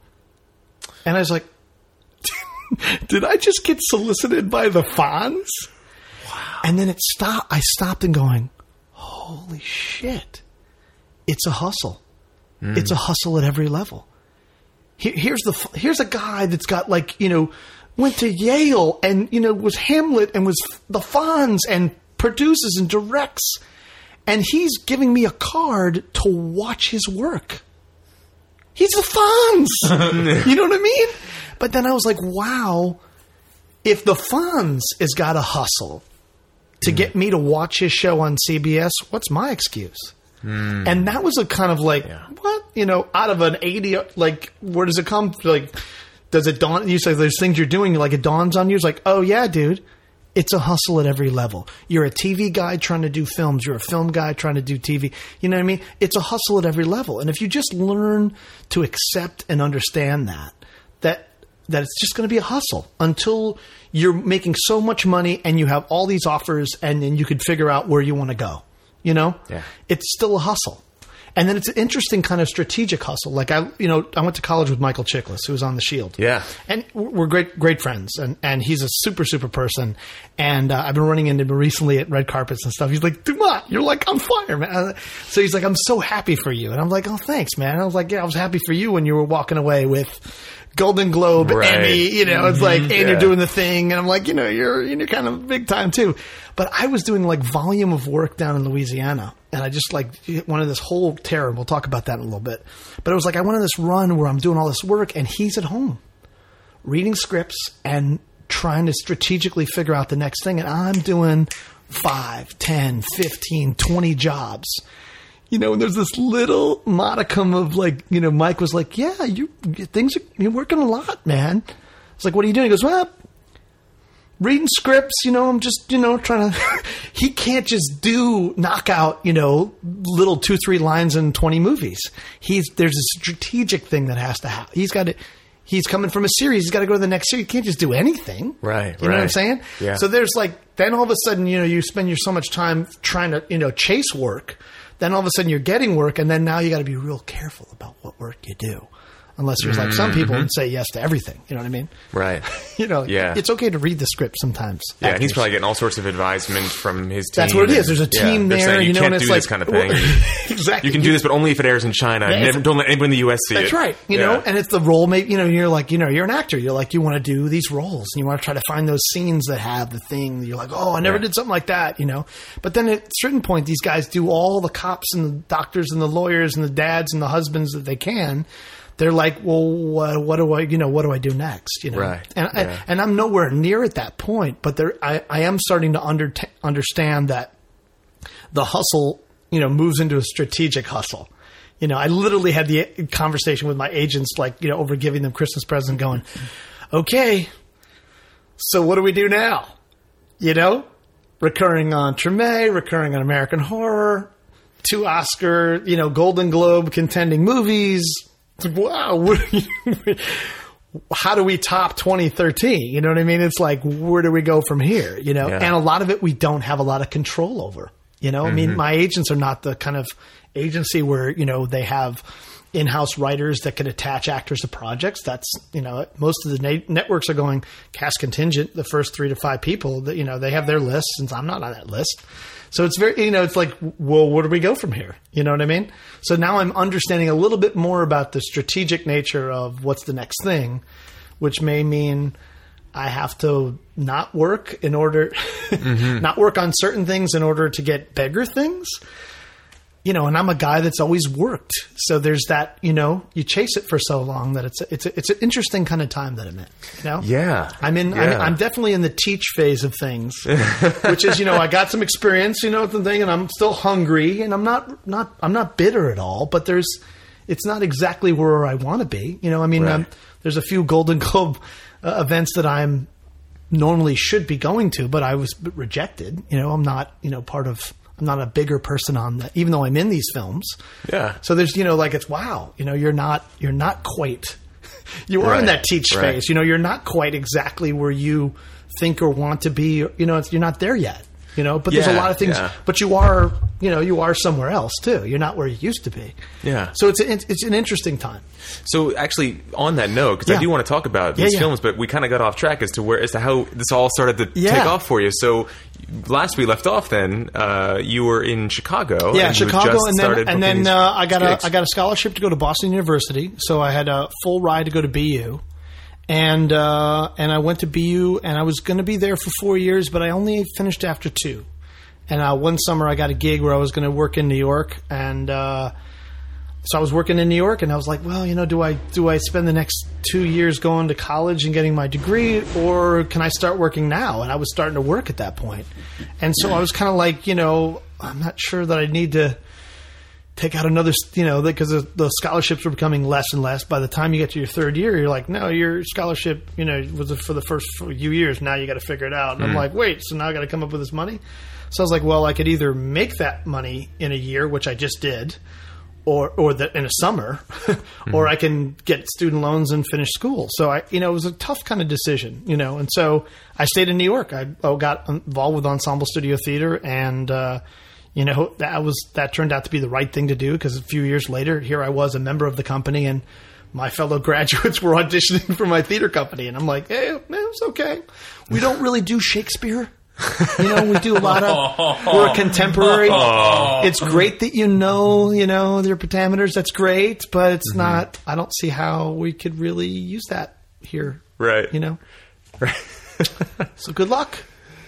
And I was like, did I just get solicited by the Fonz? Wow. And then it stopped. I stopped and going, holy shit! It's a hustle. Hmm. It's a hustle at every level. Here, here's the here's a guy that's got like you know went to Yale and you know was Hamlet and was the Fonz and produces and directs and he's giving me a card to watch his work. He's the Fonz. you know what I mean? But then I was like, wow, if the Fonz has got to hustle to mm. get me to watch his show on CBS, what's my excuse? Mm. And that was a kind of like, what? You know, out of an 80, like, where does it come? Like, does it dawn? You say there's things you're doing, like it dawns on you. It's like, oh, yeah, dude. It's a hustle at every level. You're a TV guy trying to do films. You're a film guy trying to do TV. You know what I mean? It's a hustle at every level. And if you just learn to accept and understand that, that that it's just going to be a hustle until you're making so much money and you have all these offers and then you can figure out where you want to go. You know? Yeah. It's still a hustle. And then it's an interesting kind of strategic hustle. Like I, you know, I went to college with Michael Chiklis, who was on the Shield. Yeah. and we're great, great friends. And and he's a super, super person. And uh, I've been running into him recently at red carpets and stuff. He's like, "Dumont, you're like on fire, man." So he's like, "I'm so happy for you," and I'm like, "Oh, thanks, man." I was like, "Yeah, I was happy for you when you were walking away with." Golden Globe, Right. Emmy, you know, it's like, and Yeah. you're doing the thing, and I'm like, you know, you're you're kind of big time too. But I was doing like volume of work down in Louisiana, and I just like wanted this whole terror. We'll talk about that in a little bit. But it was like I went on this run where I'm doing all this work, and he's at home reading scripts and trying to strategically figure out the next thing. And I'm doing five, ten, fifteen, twenty jobs. You know, and there's this little modicum of like, you know, Mike was like, yeah, you, things are, you're working a lot, man. It's like, what are you doing? He goes, well, reading scripts, you know, I'm just, you know, trying to. he can't just do knockout, you know, little two, three lines in 20 movies. He's there's a strategic thing that has to happen. He's got to. He's coming from a series. He's got to go to the next series. He can't just do anything. Right, You know what I'm saying? Yeah. So there's like then all of a sudden, you know, you spend your so much time trying to, you know, chase work. Then all of a sudden you're getting work, and then now you got to be real careful about what work you do. Unless there's like some people mm-hmm. and say yes to everything. You know what I mean? Right. You know, Yeah. it's okay to read the script sometimes. Yeah, and Actors. he's probably getting all sorts of advisement from his team. That's what it is. There's a team they're there, saying, you you know, can't and do it's this kind of thing. exactly. You can do this, but only if it airs in China. Yeah, Never, don't let anyone in the U.S. see That's it. That's right. You Yeah. know, and it's the role. Maybe you know, you're like, you know, you're an actor. You're like, you want to do these roles, and you want to try to find those scenes that have the thing. You're like, oh, I never Yeah. did something like that. You know, but then at a certain point, these guys do all the cops and the doctors and the lawyers and the dads and the husbands that they can. They're like, well, what, what do I, you know, what do I do next? You know, Right. And I, and I'm nowhere near at that point, but there, I, I am starting to under, understand that the hustle, you know, moves into a strategic hustle. You know, I literally had the conversation with my agents, like, you know, over giving them Christmas present, going, okay, so what do we do now? You know, recurring on Treme, recurring on American Horror, two Oscar, you know, Golden Globe contending movies. Wow, what are you- how do we top 2013? You know what I mean? It's like, where do we go from here? You know, Yeah. and a lot of it we don't have a lot of control over. You know, I mean, mm-hmm. my agents are not the kind of agency where, you know, they have in house writers that can attach actors to projects. That's, you know, most of the na- networks are going cast contingent, the first three to five people that, you know, they have their list since I'm not on that list. So it's very, you know, it's like, well, where do we go from here? You know what I mean? So now I'm understanding a little bit more about the strategic nature of what's the next thing, which may mean I have to not work in order, mm-hmm. not work on certain things in order to get bigger things. You know, and I'm a guy that's always worked, so there's that. You know, you chase it for so long that it's a, it's a, it's an interesting kind of time that I'm in. You know, Yeah. I'm in. Yeah. I'm, I'm definitely in the teach phase of things, which is you know I got some experience, you know, the thing, and I'm still hungry, and I'm not not I'm not bitter at all. But there's it's not exactly where I want to be. You know, I mean, Right. um, there's a few Golden Globe uh, events that I'm normally should be going to, but I was rejected. You know, I'm not, you know, part of. I'm not a bigger person on that, even though I'm in these films. Yeah. So there's, you know, like it's wow. You know, you're not, you're not quite. You are in that teach right. space. You know, you're not quite exactly where you think or want to be. You know, it's, you're not there yet. You know, but there's a lot of things. yeah. But you are, you know, you are somewhere else too. You're not where you used to be. Yeah. So it's a, it's an interesting time. So actually, on that note, because Yeah. I do want to talk about these yeah. films, but we kind of got off track as to where as to how this all started to Yeah. take off for you. So last we left off, then uh, you were in Chicago. Yeah, and Chicago, and then and then uh, I got gigs. a I got a scholarship to go to Boston University, so I had a full ride to go to BU, and uh, and I went to BU, and I was going to be there for four years, but I only finished after two. And uh, one summer, I got a gig where I was going to work in New York, and uh, so I was working in New York, and I was like, well, you know, do I do I spend the next two years going to college and getting my degree, or can I start working now? And I was starting to work at that point, and so I was kind of like, you know, I'm not sure that I need to take out another, you know, because the, the scholarships were becoming less and less. By the time you get to your third year, you're like, no, your scholarship, you know, was for the first few years. Now you got to figure it out. And I'm like, wait, so now I got to come up with this money. So I was like, well, I could either make that money in a year, which I just did, or or the, in a summer, or I can get student loans and finish school. So I, you know, it was a tough kind of decision, you know. And so I stayed in New York. I oh, got involved with Ensemble Studio Theater, and uh, you know that was that turned out to be the right thing to do because a few years later, here I was a member of the company and. My fellow graduates were auditioning for my theater company, and I'm like, "Hey, man, it's okay. We don't really do Shakespeare, you know. We do a lot of we're a contemporary. It's great that you know, you know, your pentameters. That's great, but it's Mm-hmm. not. I don't see how we could really use that here. Right. You know. so good luck.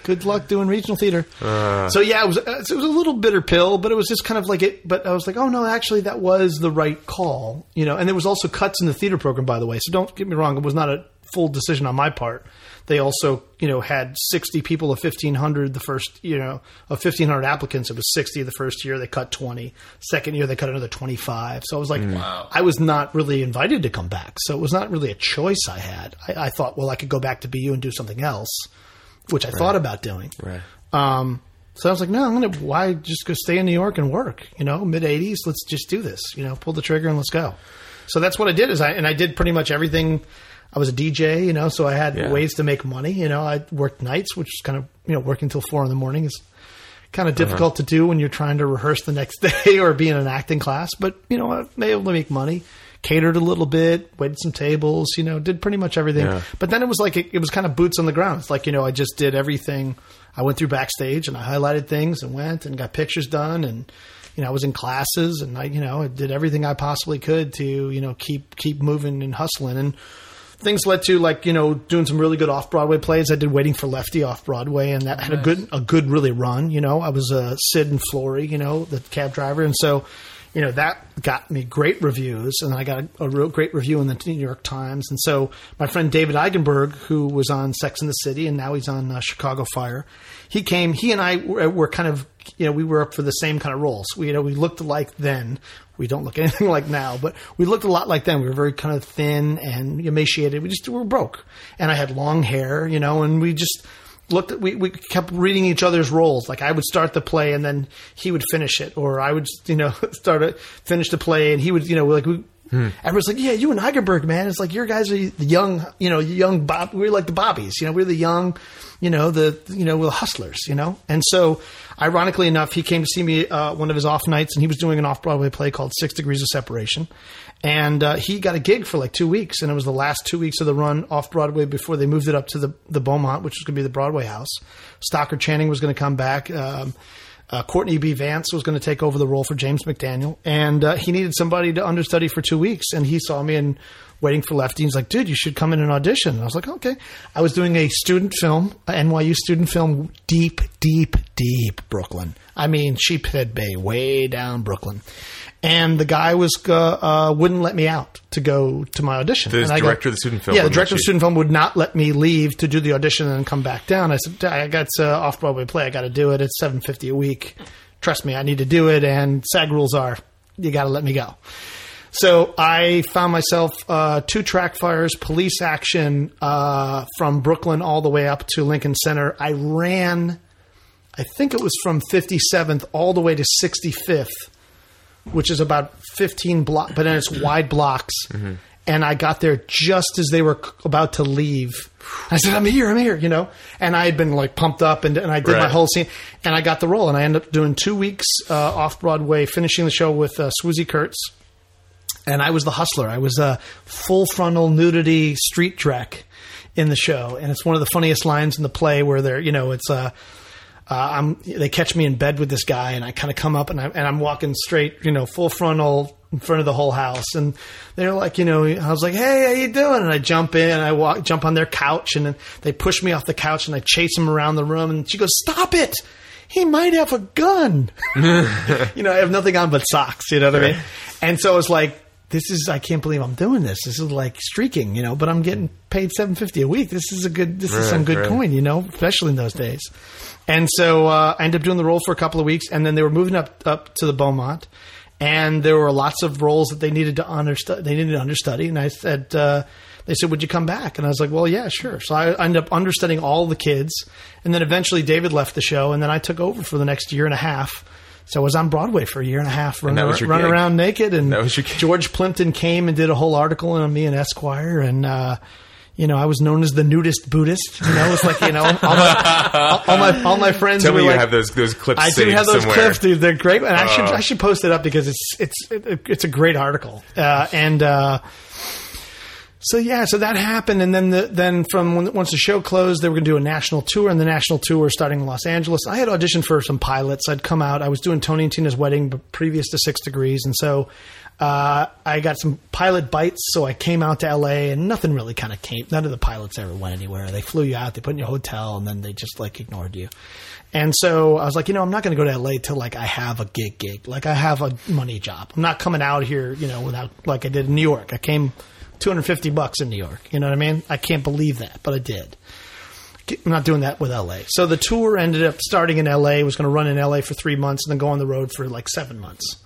Good luck doing regional theater. Uh. so yeah, it was it was a little bitter pill, but it was just kind of like it. But I was like, oh no, actually, that was the right call. You know, and there was also cuts in the theater program, by the way. So don't get me wrong, it was not a full decision on my part. They also, you know, had 60 people of 1,500 the first, you know, of 1,500 applicants. It was 60 the first year. They cut 20. Second year, they cut another 25. So I was like, I was not really invited to come back. So it was not really a choice I had. I, I thought, well, I could go back to BU and do something else, which I thought about doing. Right. Um, so I was like, no, I'm going to, why just go stay in New York and work, you know, mid 80s, let's just do this, you know, pull the trigger and let's go. So that's what I did is I, and I did pretty much everything. I was a DJ, you know, so I had Yeah. ways to make money, you know, I worked nights, which is kind of, you know, working till four in the morning is kind of difficult to do when you're trying to rehearse the next day or be in an acting class, but you know, I was able to make money. Catered a little bit, waited some tables, you know, did pretty much everything. Yeah. But then it was like it, it was kind of boots on the ground. It's like you know, I just did everything. I went through backstage and I highlighted things and went and got pictures done and you know I was in classes and I you know I did everything I possibly could to you know keep keep moving and hustling and things led to like you know doing some really good off Broadway plays. I did Waiting for Lefty off Broadway, and that had a good a good really run. You know, I was uh, Sid and Florrie, you know, the cab driver, and so you know that got me great reviews, and I got a, a real great review in the New York Times. And so my friend David Eigenberg, who was on Sex in the City, and now he's on uh, Chicago Fire, he came. He and I were, were kind of you know we were up for the same kind of roles. We you know we looked alike then. We don't look anything like now, but we looked a lot like then. We were very kind of thin and emaciated. We just we were broke, and I had long hair, you know, and we just looked at we, we kept reading each other's roles. Like i would start the play and then he would finish it. Or i would you know start it finish the play and he would you know like we hmm. everyone's like yeah you and Eigenberg man. It's like your guys are the young you know young bob we're like the bobbies you know we're the young you know the you know the hustlers you know and so ironically enough he came to see me uh, one of his off nights and he was doing an off-broadway play called six degrees of separation and uh, he got a gig for like two weeks, and it was the last two weeks of the run off Broadway before they moved it up to the the Beaumont, which was going to be the Broadway house. Stockard Channing was going to come back. Um, uh, Courtney B. Vance was going to take over the role for James McDaniel, and uh, he needed somebody to understudy for two weeks. And he saw me and waiting for Lefty. He's like, "Dude, you should come in and audition." And I was like, "Okay." I was doing a student film, a NYU student film, deep, deep, deep Brooklyn. I mean, Sheephead Bay, way down Brooklyn. And the guy was uh, uh, wouldn't let me out to go to my audition. The director of the student film Yeah, the director of the student film would not let me leave to do the audition and come back down. I said, I got uh, off Broadway play. I got to do it. It's seven fifty a week. Trust me, I need to do it. And SAG rules are you got to let me go. So I found myself uh, two track fires, police action uh, from Brooklyn all the way up to Lincoln Center. I ran, I think it was from 57th all the way to 65th, which is about 15 blocks, but then it's wide blocks. And I got there just as they were about to leave. I said, I'm here, I'm here, you know? And I had been like pumped up and, and I did my whole scene and I got the role and I ended up doing two weeks uh, off Broadway, finishing the show with uh, Swoozie Kurtz and I was the hustler. I was a full frontal nudity street drag in the show, and it's one of the funniest lines in the play where they're, you know, it's uh, uh, I'm they catch me in bed with this guy, and I kind of come up and I and I'm walking straight, you know, full frontal in front of the whole house, and they're like, you know, I was like, hey, how you doing? And I jump in, and I walk, jump on their couch, and then they push me off the couch, and I chase them around the room, and she goes, stop it. He might have a gun. you know, I have nothing on but socks. You know what I mean? And so it's like, this is I can't believe I'm doing this. This is like streaking, you know. But I'm getting paid seven fifty a week. This is a good. This is some good right. coin, you know, especially in those days. And so uh, I ended up doing the role for a couple of weeks, and then they were moving up up to the Beaumont, and there were lots of roles that they needed to understudy. They needed to understudy, and I said. Uh, they said, "Would you come back?" And I was like, "Well, yeah, sure." So I ended up understudying all the kids, and then eventually David left the show, and then I took over for the next year and a half. So I was on Broadway for a year and a half, running, that was running around naked, and That was your gig? George Plimpton came and did a whole article on me in Esquire, and uh, you know I was known as the nudist Buddhist. You know, it's like you know all my all, my all my friends. Tell me you like, have those those clips. I do have those somewhere. clips, dude. They're great, and I should Oh. I should post it up because it's it's it, it's a great article. Uh, and uh, so yeah, so that happened, and then the, then from when, once the show closed, they were going to do a national tour, and the national tour starting in Los Angeles. I had auditioned for some pilots. I'd come out. I was doing Tony and Tina's wedding, but previous to Six Degrees, and so. Uh, I got some pilot bites, so I came out to LA, and nothing really kind of came. None of the pilots ever went anywhere. They flew you out, they put in your hotel, and then they just like ignored you. And so I was like, you know, I'm not going to go to LA till like I have a gig gig, like I have a money job. I'm not coming out here, you know, without like I did in New York. I came 250 bucks in New York. You know what I mean? I can't believe that, but I did. I'm not doing that with LA. So the tour ended up starting in LA. Was going to run in LA for three months and then go on the road for like seven months.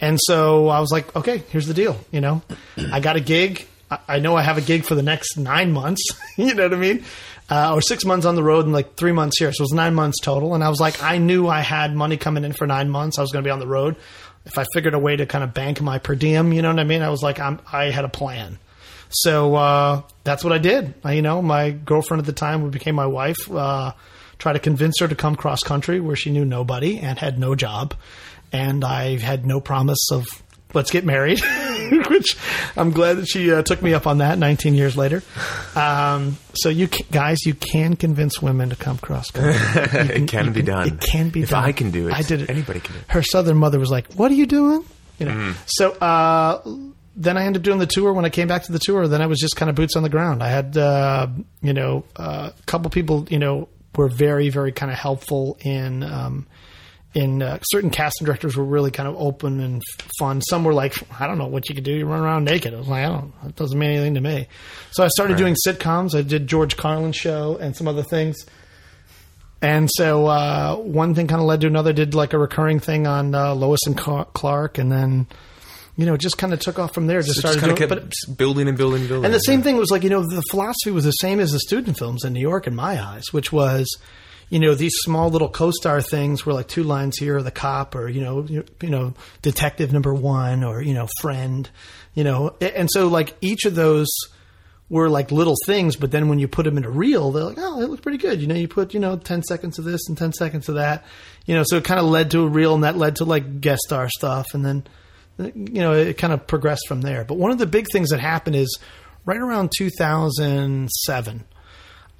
And so I was like, okay, here's the deal. You know, I got a gig. I, know I have a gig for the next nine months. you know what I mean? Uh, or six months on the road and like three months here. So it was nine months total. And I was like, I knew I had money coming in for nine months. I was going to be on the road. If I figured a way to kind of bank my per diem, you know what I mean? I was like, I'm, I had a plan. So uh, that's what I did. I, you know, my girlfriend at the time, who became my wife, uh, tried to convince her to come cross country where she knew nobody and had no job, and I had no promise of let's get married. Which I'm glad that she uh, took me up on that. 19 years later, um, so you can, guys, you can convince women to come cross country. it can be done. It can be If done. I can do it, I did it. Anybody can do it. Her southern mother was like, "What are you doing?" You know. Mm. So uh, then I ended up doing the tour. When I came back to the tour, then I was just kind of boots on the ground. I had uh, you know a couple people you know were very very kind of helpful in. Um, in uh, certain casting directors were really kind of open and f- fun. Some were like, I don't know what you could do. You run around naked. I was like, I don't. It doesn't mean anything to me. So I started doing sitcoms. I did George Carlin show and some other things. And so uh, one thing kind of led to another. Did like a recurring thing on uh, Lois and Clark, and then you know just kind of took off from there. Just It started just doing, but building and building and building. and the same thing was like, you know, the philosophy was the same as the student films in New York in my eyes, which was, you know, these small little co-star things were like two lines here, or the cop, or you know, you, you know, detective number one, or you know, friend, you know, and so like each of those were like little things, but then when you put them in a reel, they're like, oh, they look pretty good. You know, you put you know ten seconds of this and ten seconds of that, you know, so it kind of led to a reel, and that led to like guest star stuff, and then you know, it kind of progressed from there. But one of the big things that happened is right around 2007,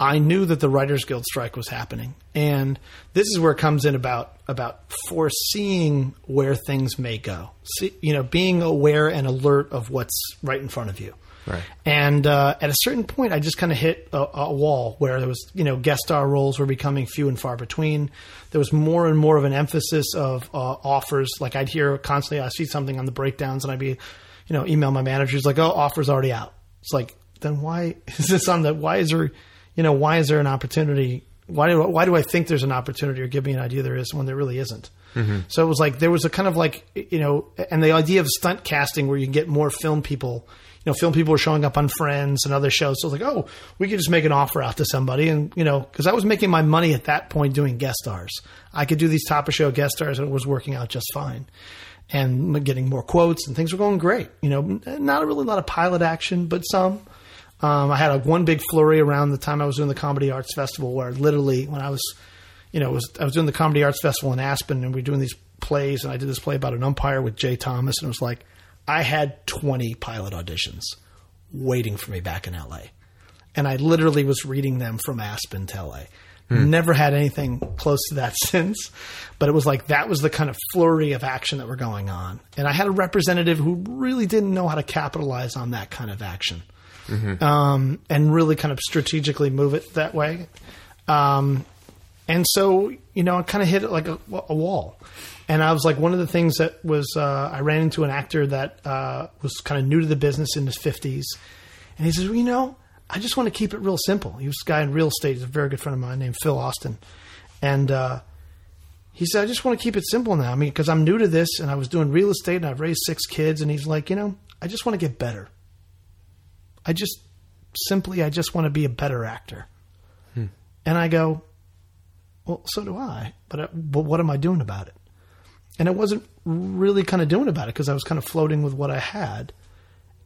I knew that the Writers Guild strike was happening, and this is where it comes in about about foreseeing where things may go. See, you know, being aware and alert of what's right in front of you. Right. And uh, at a certain point, I just kind of hit a, a wall where there was, you know, guest star roles were becoming few and far between. There was more and more of an emphasis of uh, offers. Like I'd hear constantly, I see something on the breakdowns, and I'd be, you know, email my managers like, "Oh, offer's already out." It's like, then why is this on the? Why is there, you know, why is there an opportunity why do why do I think there's an opportunity or give me an idea there is when there really isn't? So it was like there was a kind of like you know, and the idea of stunt casting where you can get more film people. You know, film people were showing up on Friends and other shows. So it was like, oh, we could just make an offer out to somebody, and you know, because I was making my money at that point doing guest stars. I could do these top of show guest stars, and it was working out just fine and getting more quotes and things were going great. You know, not really a really lot of pilot action, but some. Um, I had a one big flurry around the time I was doing the Comedy Arts Festival, where literally when I was, you know, was I was doing the Comedy Arts Festival in Aspen, and we were doing these plays, and I did this play about an umpire with Jay Thomas, and it was like I had twenty pilot auditions waiting for me back in LA, and I literally was reading them from Aspen to LA. Never had anything close to that since, but it was like that was the kind of flurry of action that were going on. And I had a representative who really didn't know how to capitalize on that kind of action um, and really kind of strategically move it that way. Um, and so, you know, I kind of hit it like a, a wall. And I was like, one of the things that was, uh, I ran into an actor that uh, was kind of new to the business in his 50s. And he says, well, you know, I just want to keep it real simple. He was a guy in real estate. He's a very good friend of mine named Phil Austin. And uh, he said, I just want to keep it simple now. I mean, because I'm new to this and I was doing real estate and I've raised six kids. And he's like, you know, I just want to get better. I just simply, I just want to be a better actor. And I go, well, so do I. But, uh, but what am I doing about it? And I wasn't really kind of doing about it because I was kind of floating with what I had.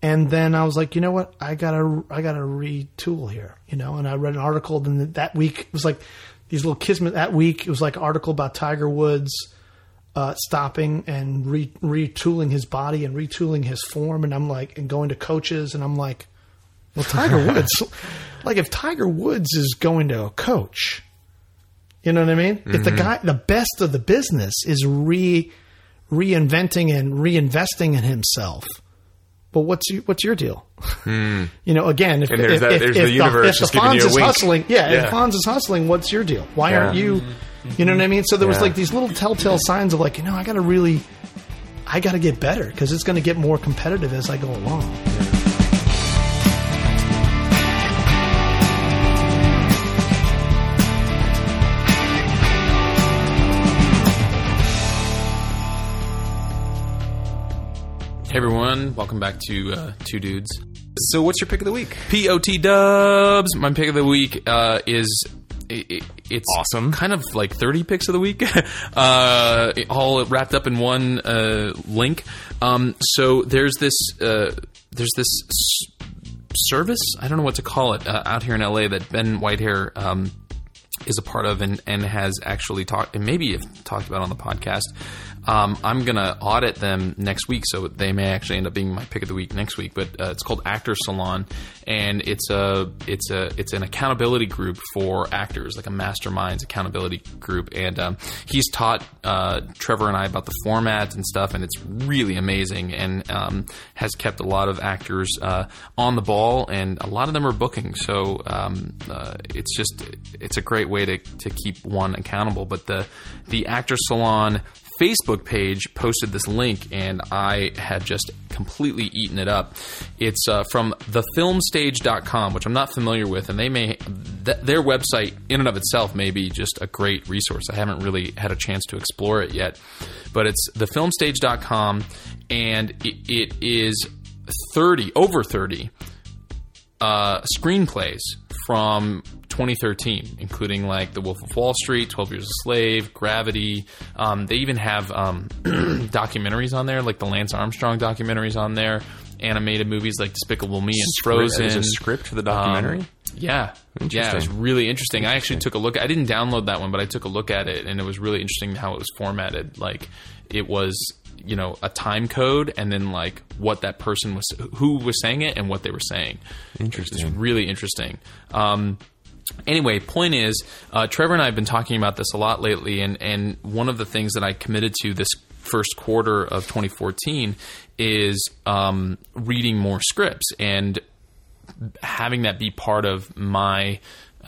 And then I was like, you know what? I gotta, I gotta retool here, you know. And I read an article. Then that week it was like these little kismet. That week it was like an article about Tiger Woods uh, stopping and re- retooling his body and retooling his form. And I'm like, and going to coaches. And I'm like, well, Tiger Woods, like if Tiger Woods is going to a coach, you know what I mean? If the mm-hmm. guy, the best of the business is re reinventing and reinvesting in himself. But what's your, what's your deal? Hmm. You know, again, if, if, that- if, if the universe if the giving you Fonz a is wink. hustling, yeah, Yeah. if Fonz is hustling, what's your deal? Why aren't Yeah. you? You know what I mean? So there was like these little telltale signs of like, you know, I got to really, I got to get better because it's going to get more competitive as I go along. Hey everyone, welcome back to uh, Two Dudes. So, what's your pick of the week? POT Dubs. My pick of the week uh, is i i it's Awesome. Kind of like thirty picks of the week, uh, all wrapped up in one uh, link. Um, so there's this uh, there's this s- service I don't know what to call it uh, out here in LA that Ben Whitehair um, is a part of and, and has actually talked and maybe have talked about on the podcast. Um, I'm gonna audit them next week, so they may actually end up being my pick of the week next week. But uh, it's called Actor Salon, and it's a it's a it's an accountability group for actors, like a masterminds accountability group. And um, he's taught uh, Trevor and I about the format and stuff, and it's really amazing, and um, has kept a lot of actors uh, on the ball, and a lot of them are booking. So um, uh, it's just it's a great way to, to keep one accountable. But the the Actor Salon Facebook page posted this link, and I had just completely eaten it up. It's uh, from thefilmstage.com, which I'm not familiar with, and they may th- their website in and of itself may be just a great resource. I haven't really had a chance to explore it yet, but it's thefilmstage.com, and it, it is 30 over 30 uh, screenplays from 2013, including like The Wolf of Wall Street, 12 Years a Slave, Gravity. Um, they even have um, documentaries on there, like the Lance Armstrong documentaries on there, animated movies like Despicable Me and Frozen. There's a script for the documentary. Um, yeah, yeah, it was Interesting. really interesting. I actually took a look. I didn't download that one, but I took a look at it, and it was really interesting how it was formatted. Like it was, you know, a time code, and then like what that person was, who was saying it, and what they were saying. Interesting. It's really interesting. Um, anyway, point is, uh, Trevor and I have been talking about this a lot lately, and and one of the things that I committed to this first quarter of 2014 is um, reading more scripts and having that be part of my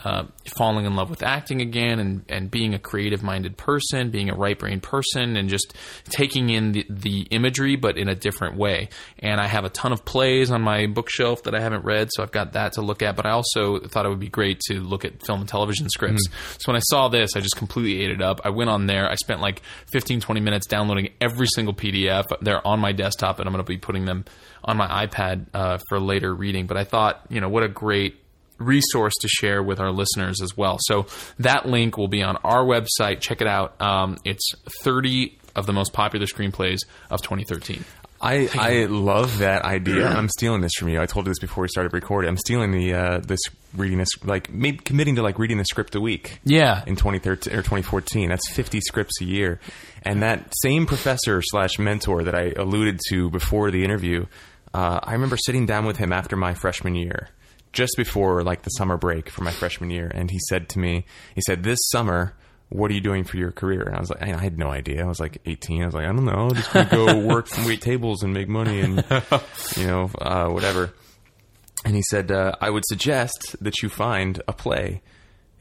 uh, falling in love with acting again and, and being a creative minded person, being a right brain person, and just taking in the, the imagery, but in a different way. And I have a ton of plays on my bookshelf that I haven't read, so I've got that to look at. But I also thought it would be great to look at film and television scripts. So when I saw this, I just completely ate it up. I went on there, I spent like 15, 20 minutes downloading every single PDF. They're on my desktop, and I'm going to be putting them on my iPad uh, for later reading. But I thought, you know, what a great resource to share with our listeners as well. So that link will be on our website. Check it out. Um, it's 30 of the most popular screenplays of 2013. I, I love that idea. I'm stealing this from you. I told you this before we started recording. I'm stealing the uh, this reading this like maybe committing to like reading the script a week. Yeah. In 2013 or 2014, that's 50 scripts a year. And that same professor slash mentor that I alluded to before the interview, uh, I remember sitting down with him after my freshman year, just before like the summer break for my freshman year, and he said to me, he said, "This summer." What are you doing for your career? And I was like, I had no idea. I was like 18. I was like, I don't know. I'm just to go work and wait tables and make money and, you know, uh, whatever. And he said, uh, I would suggest that you find a play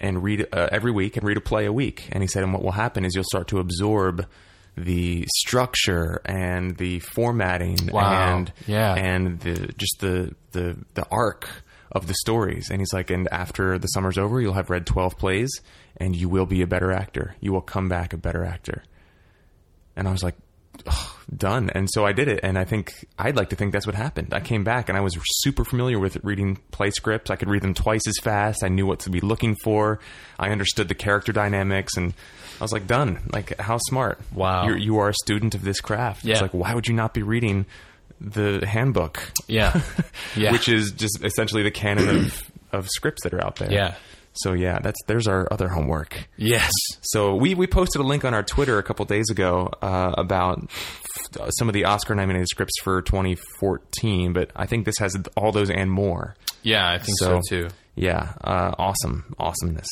and read uh, every week and read a play a week. And he said, and what will happen is you'll start to absorb the structure and the formatting Wow. and Yeah. and the just the the the arc of the stories. And he's like, and after the summer's over, you'll have read twelve plays, and you will be a better actor. You will come back a better actor. And I was like, "Ugh, done. And so I did it. And I think I'd like to think that's what happened. I came back and I was super familiar with reading play scripts. I could read them twice as fast. I knew what to be looking for. I understood the character dynamics. And I was like, done. Like, how smart. Wow. You're, you are a student of this craft. Yeah. It's like, why would you not be reading the handbook? Yeah. Yeah. Which is just essentially the canon of, of scripts that are out there. Yeah. So yeah, that's there's our other homework. yes. So we, we posted a link on our Twitter a couple days ago uh, about some of the Oscar nominated scripts for 2014, but I think this has all those and more. Yeah, I think so, too. Yeah, uh, awesome, awesomeness.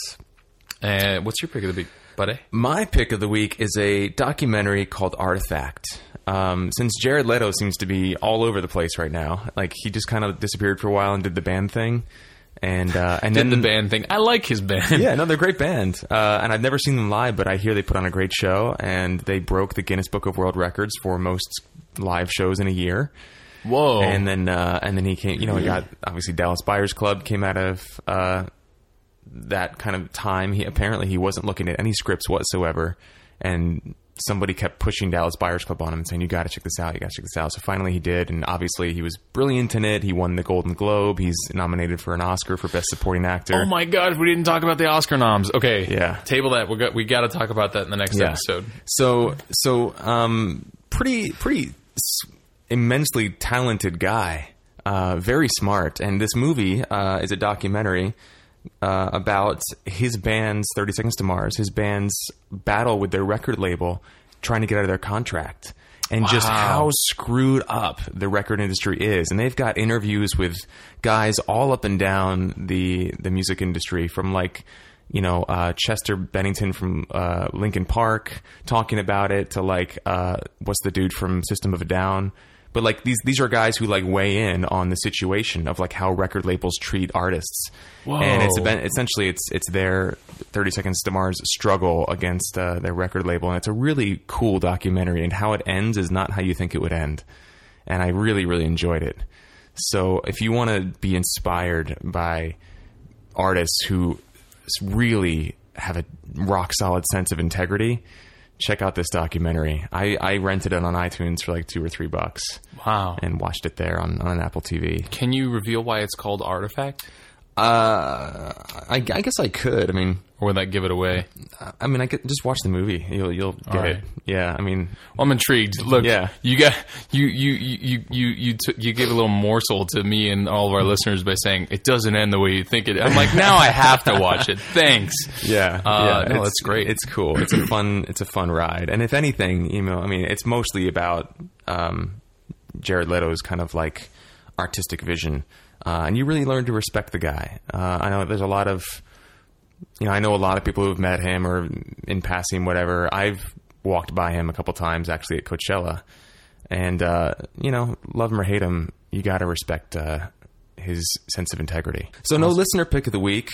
Uh, what's your pick of the week, buddy? My pick of the week is a documentary called Artifact. Um, since Jared Leto seems to be all over the place right now, like he just kind of disappeared for a while and did the band thing, and uh, and Did then the band thing. I like his band. yeah, no, they're a great band, uh, and I've never seen them live, but I hear they put on a great show, and they broke the Guinness Book of World Records for most live shows in a year. Whoa. And then, uh, and then he came. You know, he got obviously Dallas Buyers Club came out of uh, that kind of time. He apparently he wasn't looking at any scripts whatsoever, and somebody kept pushing Dallas Buyers Club on him and saying, "You got to check this out. You got to check this out." So finally, he did, and obviously, he was brilliant in it. He won the Golden Globe. He's nominated for an Oscar for Best Supporting Actor. Oh my god, we didn't talk about the Oscar noms. Okay, Yeah. table that. We got we got to talk about that in the next Yeah. episode. So so um pretty pretty immensely talented guy. Uh, very smart. And this movie uh, is a documentary uh, about his band's 30 Seconds to Mars, his band's battle with their record label, trying to get out of their contract. And just how screwed up the record industry is. And they've got interviews with guys all up and down the the music industry, from like you know uh, Chester Bennington from uh, Linkin Park talking about it to like uh, what's the dude from System of a Down. But like these these are guys who like weigh in on the situation of like how record labels treat artists. And it's Whoa. been, essentially it's it's their 30 Seconds to Mars struggle against uh, their record label, and it's a really cool documentary. And how it ends is not how you think it would end, and I really really enjoyed it. So if you want to be inspired by artists who really have a rock solid sense of integrity, check out this documentary. I, I rented it on iTunes for like two or three bucks Wow. and watched it there on, on Apple TV. Can you reveal why it's called Artifact, Uh, I, I guess I could. I mean, or would that give it away? I mean, I could just watch the movie. You'll you'll get All it. Yeah. I mean, Well, I'm intrigued. Look, Yeah. you got you you you you you you, took you gave a little morsel to me and all of our listeners by saying it doesn't end the way you think it. I'm like, now I have to watch it. Thanks. yeah, Uh, yeah. no, it's- that's great. It's cool. It's a fun. It's a fun ride. And if anything, you know, I mean, it's mostly about um, Jared Leto's kind of like artistic vision, uh, and you really learn to respect the guy. Uh, I know there's a lot of, you know, I know a lot of people who've met him or in passing, whatever. I've walked by him a couple times actually at Coachella, and uh, you know, love him or hate him, you got to respect uh, his sense of integrity. So no listener pick of the week.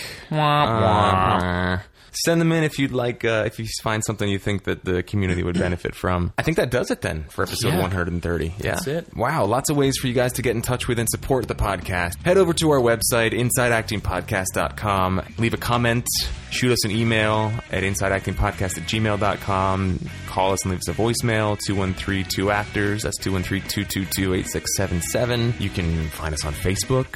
Uh, Send them in if you'd like. Uh, if you find something you think that the community would benefit from. I think that does it then for episode Yeah. 130. Yeah, That's it. Wow, lots of ways for you guys to get in touch with and support the podcast. Head over to our website, insideactingpodcast.com. Leave a comment, shoot us an email at insideactingpodcast at gmail.com. Call us and leave us a voicemail, 213-2-ACTORS. That's 213-222-8677. You can find us on Facebook.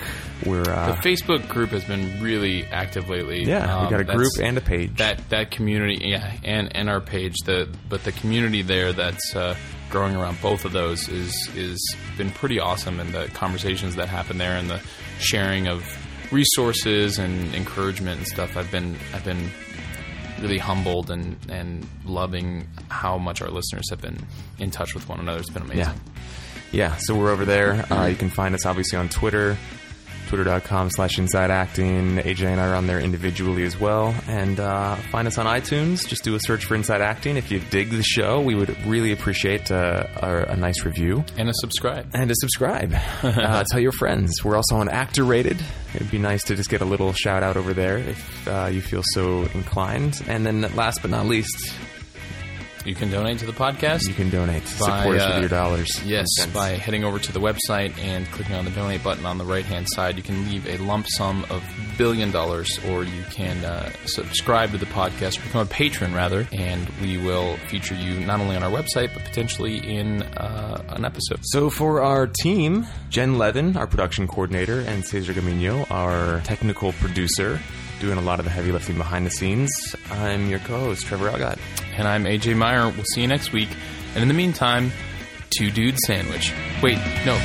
We're, The uh, Facebook group has been really active lately. yeah, we Um, got a group and a page. that that community, yeah, and and our page. The but the community there that's uh, growing around both of those is is been pretty awesome, and the conversations that happen there, and the sharing of resources and encouragement and stuff. I've been I've been really humbled and and loving how much our listeners have been in touch with one another. It's been amazing. Yeah. Yeah, so we're over there. Uh, you can find us obviously on Twitter, twitter.com slash inside acting. AJ and I are on there individually as well. And uh, find us on iTunes. Just do a search for Inside Acting. If you dig the show, we would really appreciate uh, a, a nice review. And a subscribe. And a subscribe. uh, tell your friends. We're also on Actor Rated. It'd be nice to just get a little shout out over there if uh, you feel so inclined. And then last but not least, You can donate to the podcast. you can donate. By, Support us uh, with your dollars. Yes, by heading over to the website and clicking on the donate button on the right hand side, you can leave a lump sum of billion dollars, or you can uh, subscribe to the podcast, become a patron rather, and we will feature you not only on our website but potentially in uh, an episode. So for our team, Jen Levin, our production coordinator, and Cesar Gamino, our technical producer, doing a lot of the heavy lifting behind the scenes. I'm your co-host, Trevor Algatt. And I'm AJ Meyer. We'll see you next week. And in the meantime, two dude sandwich. Wait, no.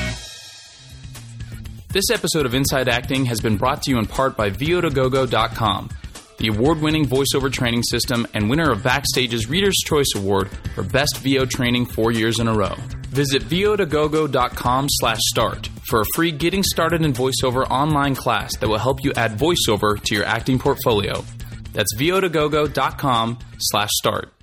This episode of Inside Acting has been brought to you in part by VO2GoGo.com, the award winning voiceover training system and winner of Backstage's Reader's Choice Award for Best VO Training four years in a row. Visit VO2GoGo.com slash start for a free Getting Started in VoiceOver online class that will help you add voiceover to your acting portfolio. That's VO2GoGo.com slash start.